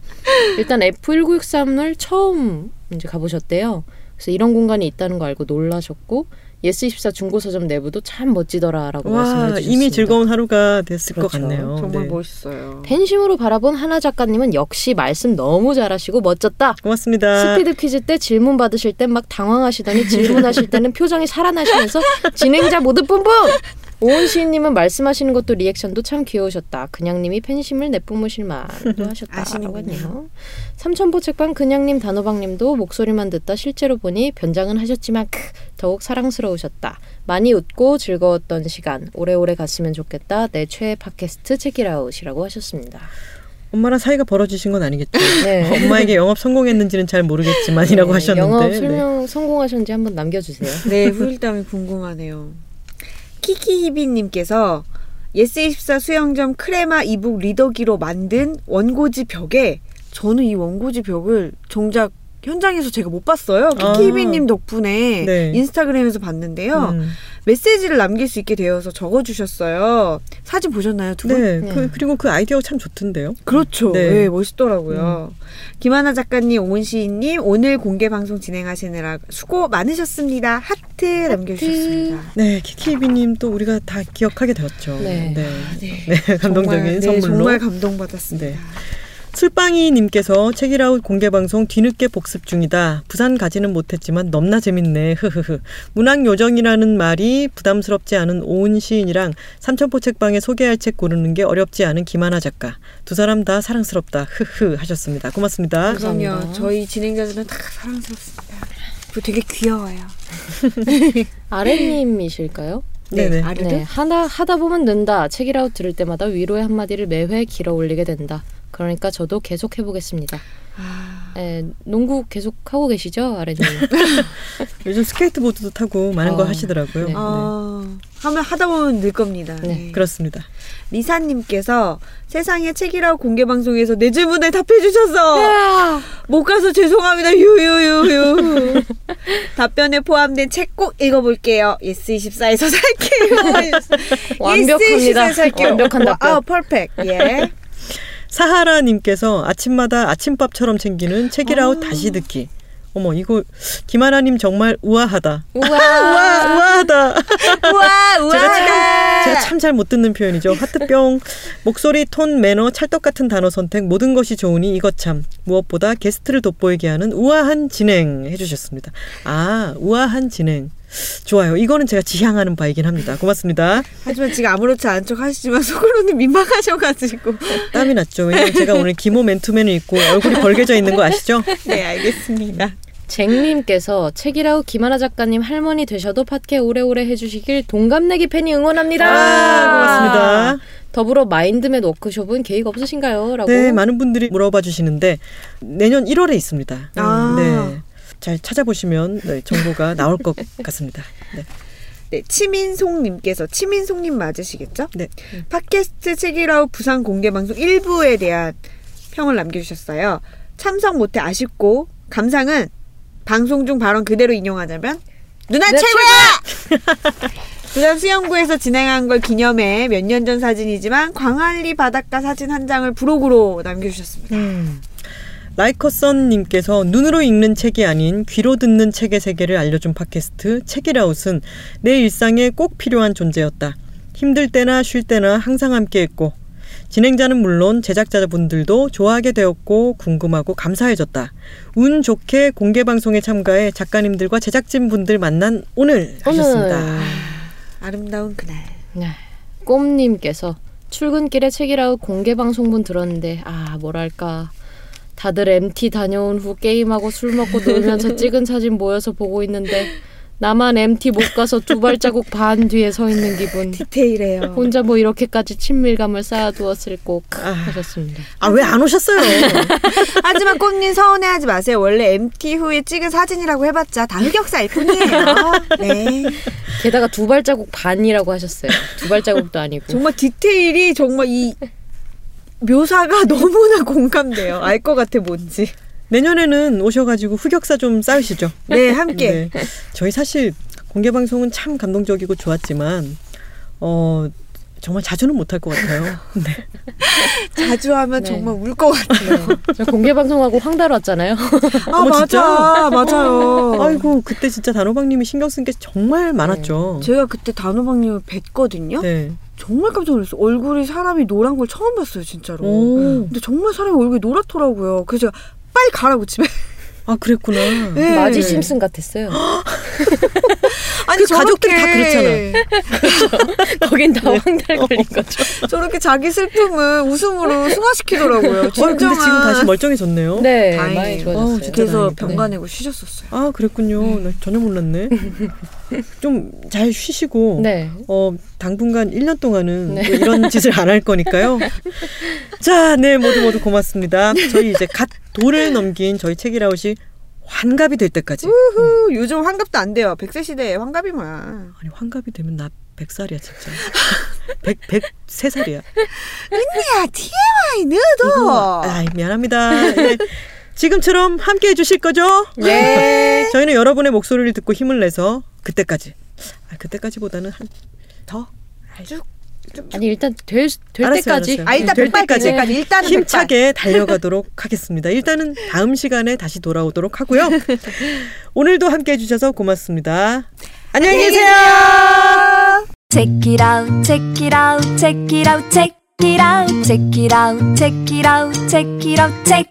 Speaker 4: 일단 F1963을 처음 이제 가보셨대요. 그래서 이런 공간이 있다는 거 알고 놀라셨고 예스24 중고서점 내부도 참 멋지더라라고 말씀을
Speaker 2: 와
Speaker 4: 해주셨습니다.
Speaker 2: 이미 즐거운 하루가 됐을 것
Speaker 4: 그렇죠.
Speaker 2: 같네요.
Speaker 3: 정말
Speaker 2: 네.
Speaker 3: 멋있어요.
Speaker 4: 팬심으로 바라본 하나 작가님은 역시 말씀 너무 잘하시고 멋졌다.
Speaker 2: 고맙습니다.
Speaker 4: 스피드 퀴즈 때 질문 받으실 땐 막 당황하시더니 질문하실 때는 표정이 살아나시면서 (laughs) 진행자 모드 뿜뿜! 오은 시인님은 말씀하시는 것도 리액션도 참 귀여우셨다. 그냥님이 팬심을 내뿜으실 만도 (laughs) 하셨다라고. 했네요. 삼천포 책방 그냥님 단호박님도 목소리만 듣다 실제로 보니 변장은 하셨지만 크, 더욱 사랑스러우셨다. 많이 웃고 즐거웠던 시간 오래오래 갔으면 좋겠다. 내 최애 팟캐스트 책읽아웃이라고 하셨습니다.
Speaker 2: 엄마랑 사이가 벌어지신 건 아니겠죠. (laughs)
Speaker 4: 네. (laughs)
Speaker 2: 엄마에게 영업 성공했는지는 잘 모르겠지만이라고
Speaker 4: 네,
Speaker 2: 하셨는데.
Speaker 4: 영업
Speaker 2: 네.
Speaker 4: 설명 성공하셨는지 한번 남겨주세요.
Speaker 3: 네, 후일담이 궁금하네요. 키키히비님께서 예스24 수영점 크레마 이북 리더기로 만든 원고지 벽에 저는 이 원고지 벽을 정작 현장에서 제가 못 봤어요.
Speaker 2: 아.
Speaker 3: 키키히비님 덕분에
Speaker 2: 네.
Speaker 3: 인스타그램에서 봤는데요.
Speaker 2: 음.
Speaker 3: 메시지를 남길 수 있게 되어서 적어주셨어요. 사진 보셨나요, 두 분?
Speaker 2: 네.
Speaker 4: 네.
Speaker 2: 그, 그리고 그 아이디어가 참 좋던데요.
Speaker 3: 그렇죠.
Speaker 2: 네. 음.
Speaker 3: 네, 멋있더라고요. 김하나 작가님, 오은 시인님, 오늘 공개 방송 진행하시느라 수고 많으셨습니다. 하트, 남겨주셨습니다.
Speaker 2: 네, 키키비님 또 우리가 다 기억하게 되었죠.
Speaker 4: 네.
Speaker 2: 네.
Speaker 3: 네.
Speaker 2: 네, 감동적인
Speaker 3: 정말, 네,
Speaker 2: 선물로.
Speaker 3: 정말 감동받았습니다.
Speaker 2: 네. 술빵이님께서 책이라웃 공개방송 뒤늦게 복습 중이다. 부산 가지는 못했지만 넘나 재밌네. 흐흐흐. 문학 요정이라는 말이 부담스럽지 않은 오은 시인이랑 삼천포 책방에 소개할 책 고르는 게 어렵지 않은 김하나 작가. 두 사람 다 사랑스럽다. 흐흐 하셨습니다. 고맙습니다.
Speaker 4: 감사합니다.
Speaker 3: 저희 진행자들은 다 사랑스럽습니다. 그리고 되게 귀여워요. (laughs)
Speaker 4: 아래님이실까요?
Speaker 3: 네,
Speaker 2: 네네.
Speaker 3: 아르드?
Speaker 4: 네, 하다 하다 보면 는다. 책이라웃 들을 때마다 위로의 한마디를 매회 길어 올리게 된다. 그러니까 저도 계속 해보겠습니다.
Speaker 3: 아,
Speaker 4: 네, 농구 계속 하고 계시죠, 아래님? (laughs)
Speaker 2: 요즘 스케이트보드도 타고 많은
Speaker 4: 어,
Speaker 2: 거 하시더라고요.
Speaker 4: 네.
Speaker 3: 어, 하면 하다 보면 늘 겁니다.
Speaker 4: 네,
Speaker 3: 네.
Speaker 2: 그렇습니다.
Speaker 3: 리사님께서 세상에 책읽아웃 공개 방송에서 내 질문에 답해 주셔서 못 가서 죄송합니다. 유유유유. (laughs) 답변에 포함된 책 꼭 읽어볼게요. 예스 24에서 살게요. (laughs)
Speaker 4: 완벽합니다.
Speaker 3: 예스 24에서 살게요.
Speaker 4: 완벽한
Speaker 3: 와,
Speaker 4: 답변.
Speaker 3: 아, perfect. 예.
Speaker 2: 사하라님께서 아침마다 아침밥처럼 챙기는 책읽아웃 다시 듣기. 어머 이거 김하나님 정말 우아하다.
Speaker 4: 우와. (laughs)
Speaker 2: 우아 우아하다. (laughs) 참
Speaker 3: 우와하다.
Speaker 2: 제가 참 잘 못 듣는 표현이죠. 하트병 목소리 톤 매너 찰떡 같은 단어 선택 모든 것이 좋으니 이것 참 무엇보다 게스트를 돋보이게 하는 우아한 진행 해주셨습니다. 아 우아한 진행 좋아요. 이거는 제가 지향하는 바이긴 합니다. 고맙습니다.
Speaker 3: 하지만 지금 아무렇지 않은 척 하시지만 속으로는 민망하셔가지고.
Speaker 2: 땀이 났죠. 왜냐면 제가 오늘 기모 맨투맨을 입고 얼굴이 벌개져 있는 거 아시죠?
Speaker 3: 네, 알겠습니다.
Speaker 4: 쟁님께서 책이라웃 김하나 작가님 할머니 되셔도 팟캐 오래오래 해주시길 동갑내기 팬이 응원합니다.
Speaker 2: 아, 고맙습니다.
Speaker 4: 더불어 마인드맵 워크숍은 계획 없으신가요? 라고.
Speaker 2: 네, 많은 분들이 물어봐 주시는데 내년 1월에 있습니다.
Speaker 3: 아.
Speaker 2: 네. 잘 찾아보시면 네, 정보가 (laughs) 나올 것 같습니다. 네.
Speaker 3: 네, 치민송님께서 치민송님 맞으시겠죠?
Speaker 2: 네.
Speaker 3: 팟캐스트 책이라우 부산 공개 방송 1부에 대한 평을 남겨주셨어요. 참석 못해 아쉽고 감상은 방송 중 발언 그대로 인용하자면 누나
Speaker 4: 네,
Speaker 3: 최고야! (laughs) 부산 수영구에서 진행한 걸 기념해 몇 년 전 사진이지만 광안리 바닷가 사진 한 장을 부록으로 남겨주셨습니다.
Speaker 2: 음. 라이커선님께서 눈으로 읽는 책이 아닌 귀로 듣는 책의 세계를 알려준 팟캐스트 책이라웃은 내 일상에 꼭 필요한 존재였다. 힘들 때나 쉴 때나 항상 함께했고 진행자는 물론 제작자분들도 좋아하게 되었고 궁금하고 감사해졌다. 운 좋게 공개 방송에 참가해 작가님들과 제작진분들 만난 오늘 하셨습니다.
Speaker 3: 아름다운 그날.
Speaker 4: 네. 꼼님께서 출근길에 책이라웃 공개 방송분 들었는데 아 뭐랄까 다들 MT 다녀온 후 게임하고 술 먹고 놀면서 (laughs) 찍은 사진 모여서 보고 있는데 나만 MT 못 가서 두 발자국 반 뒤에 서 있는 기분.
Speaker 3: 디테일해요.
Speaker 4: 혼자 뭐 이렇게까지 친밀감을 쌓아두었을 꼭
Speaker 2: 아.
Speaker 4: 하셨습니다.
Speaker 2: 아 왜 안 오셨어요? (laughs)
Speaker 3: 하지만 꽃님 서운해하지 마세요. 원래 MT 후에 찍은 사진이라고 해봤자 다 흑역사일 뿐이에요. 네.
Speaker 4: 게다가 두 발자국 반이라고 하셨어요. 두 발자국도 아니고.
Speaker 3: 정말 디테일이 정말 이 묘사가 (laughs) 너무나 공감돼요. 알 것 같아 뭔지.
Speaker 2: 내년에는 오셔가지고 흑역사 좀 쌓으시죠.
Speaker 3: 네, 함께.
Speaker 2: 네. 저희 사실 공개 방송은 참 감동적이고 좋았지만 어 정말 자주는 못할 것 같아요. (laughs) 네.
Speaker 3: 자주 하면
Speaker 4: 네.
Speaker 3: 정말 울 것 같아요.
Speaker 4: 저 공개 방송하고 황달 왔잖아요.
Speaker 3: 아
Speaker 2: 어머,
Speaker 3: 맞아? 맞아요.
Speaker 2: 아이고 그때 진짜 단호박님이 신경 쓴 게 정말 많았죠.
Speaker 3: 제가 그때 단호박님을 뵀거든요.
Speaker 2: 네.
Speaker 3: 정말 깜짝 놀랐어요. 얼굴이 사람이 노란 걸 처음 봤어요, 진짜로.
Speaker 2: 오.
Speaker 3: 근데 정말 사람이 얼굴이 노랗더라고요. 그래서 제가 빨리 가라고 집에.
Speaker 2: 아 그랬구나.
Speaker 3: 네.
Speaker 4: 마지 심슨 같았어요. (gasps)
Speaker 3: 아니
Speaker 2: 그 가족들이 다
Speaker 3: 저렇게- (laughs)
Speaker 4: 거긴 다 황달 걸린 거죠.
Speaker 3: 저렇게 자기 슬픔을 웃음으로 승화시키더라고요.
Speaker 2: 어, 근데 지금
Speaker 3: 진정한.
Speaker 2: 다시 멀쩡해졌네요.
Speaker 4: 네. 많이 좋아졌어요.
Speaker 2: 진짜
Speaker 3: 그래서
Speaker 2: 다행이다.
Speaker 3: 병가 내고 쉬셨었어요.
Speaker 2: 아 그랬군요. 나 전혀 몰랐네. (laughs) 좀 잘 쉬시고
Speaker 4: 네.
Speaker 2: 어 당분간 1년 동안은
Speaker 4: 네.
Speaker 2: 또 이런 짓을 안 할 거니까요. 자, 네 모두 모두 고맙습니다. 저희 이제 갓 돌을 넘긴 저희 책이라웃이 환갑이 될 때까지
Speaker 3: 우후, 요즘 환갑도 안 돼요. 100세 시대에 환갑이 뭐야.
Speaker 2: 아니 환갑이 되면 나 100살이야 진짜. 100 103살이야.
Speaker 3: 야, TMI 너도.
Speaker 2: 아, 미안합니다. 예. 지금처럼 함께 해주실 거죠?
Speaker 4: 네.
Speaker 2: 저희는 여러분의 목소리를 듣고 힘을 내서 그때까지. 아, 그때까지보다는 한 더.
Speaker 4: 아니 일단 될, 될
Speaker 2: 알았어요,
Speaker 4: 때까지.
Speaker 2: 알았어요.
Speaker 3: 아, 일단
Speaker 2: 될 때까지.
Speaker 3: 때까지 일단은
Speaker 2: 힘차게 달려가도록 하겠습니다. 일단은 다음 시간에 다시 돌아오도록 하고요. 오늘도 함께 해 주셔서 고맙습니다. 안녕히 계세요.
Speaker 1: Check it out, check it out, check it out, check it out, check it out, check it out, check it out, check.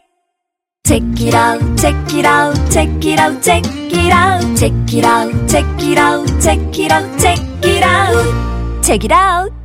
Speaker 1: Check it out, check it out, check it out, check it out, check it out, check it out, check it out, check it out, check it out.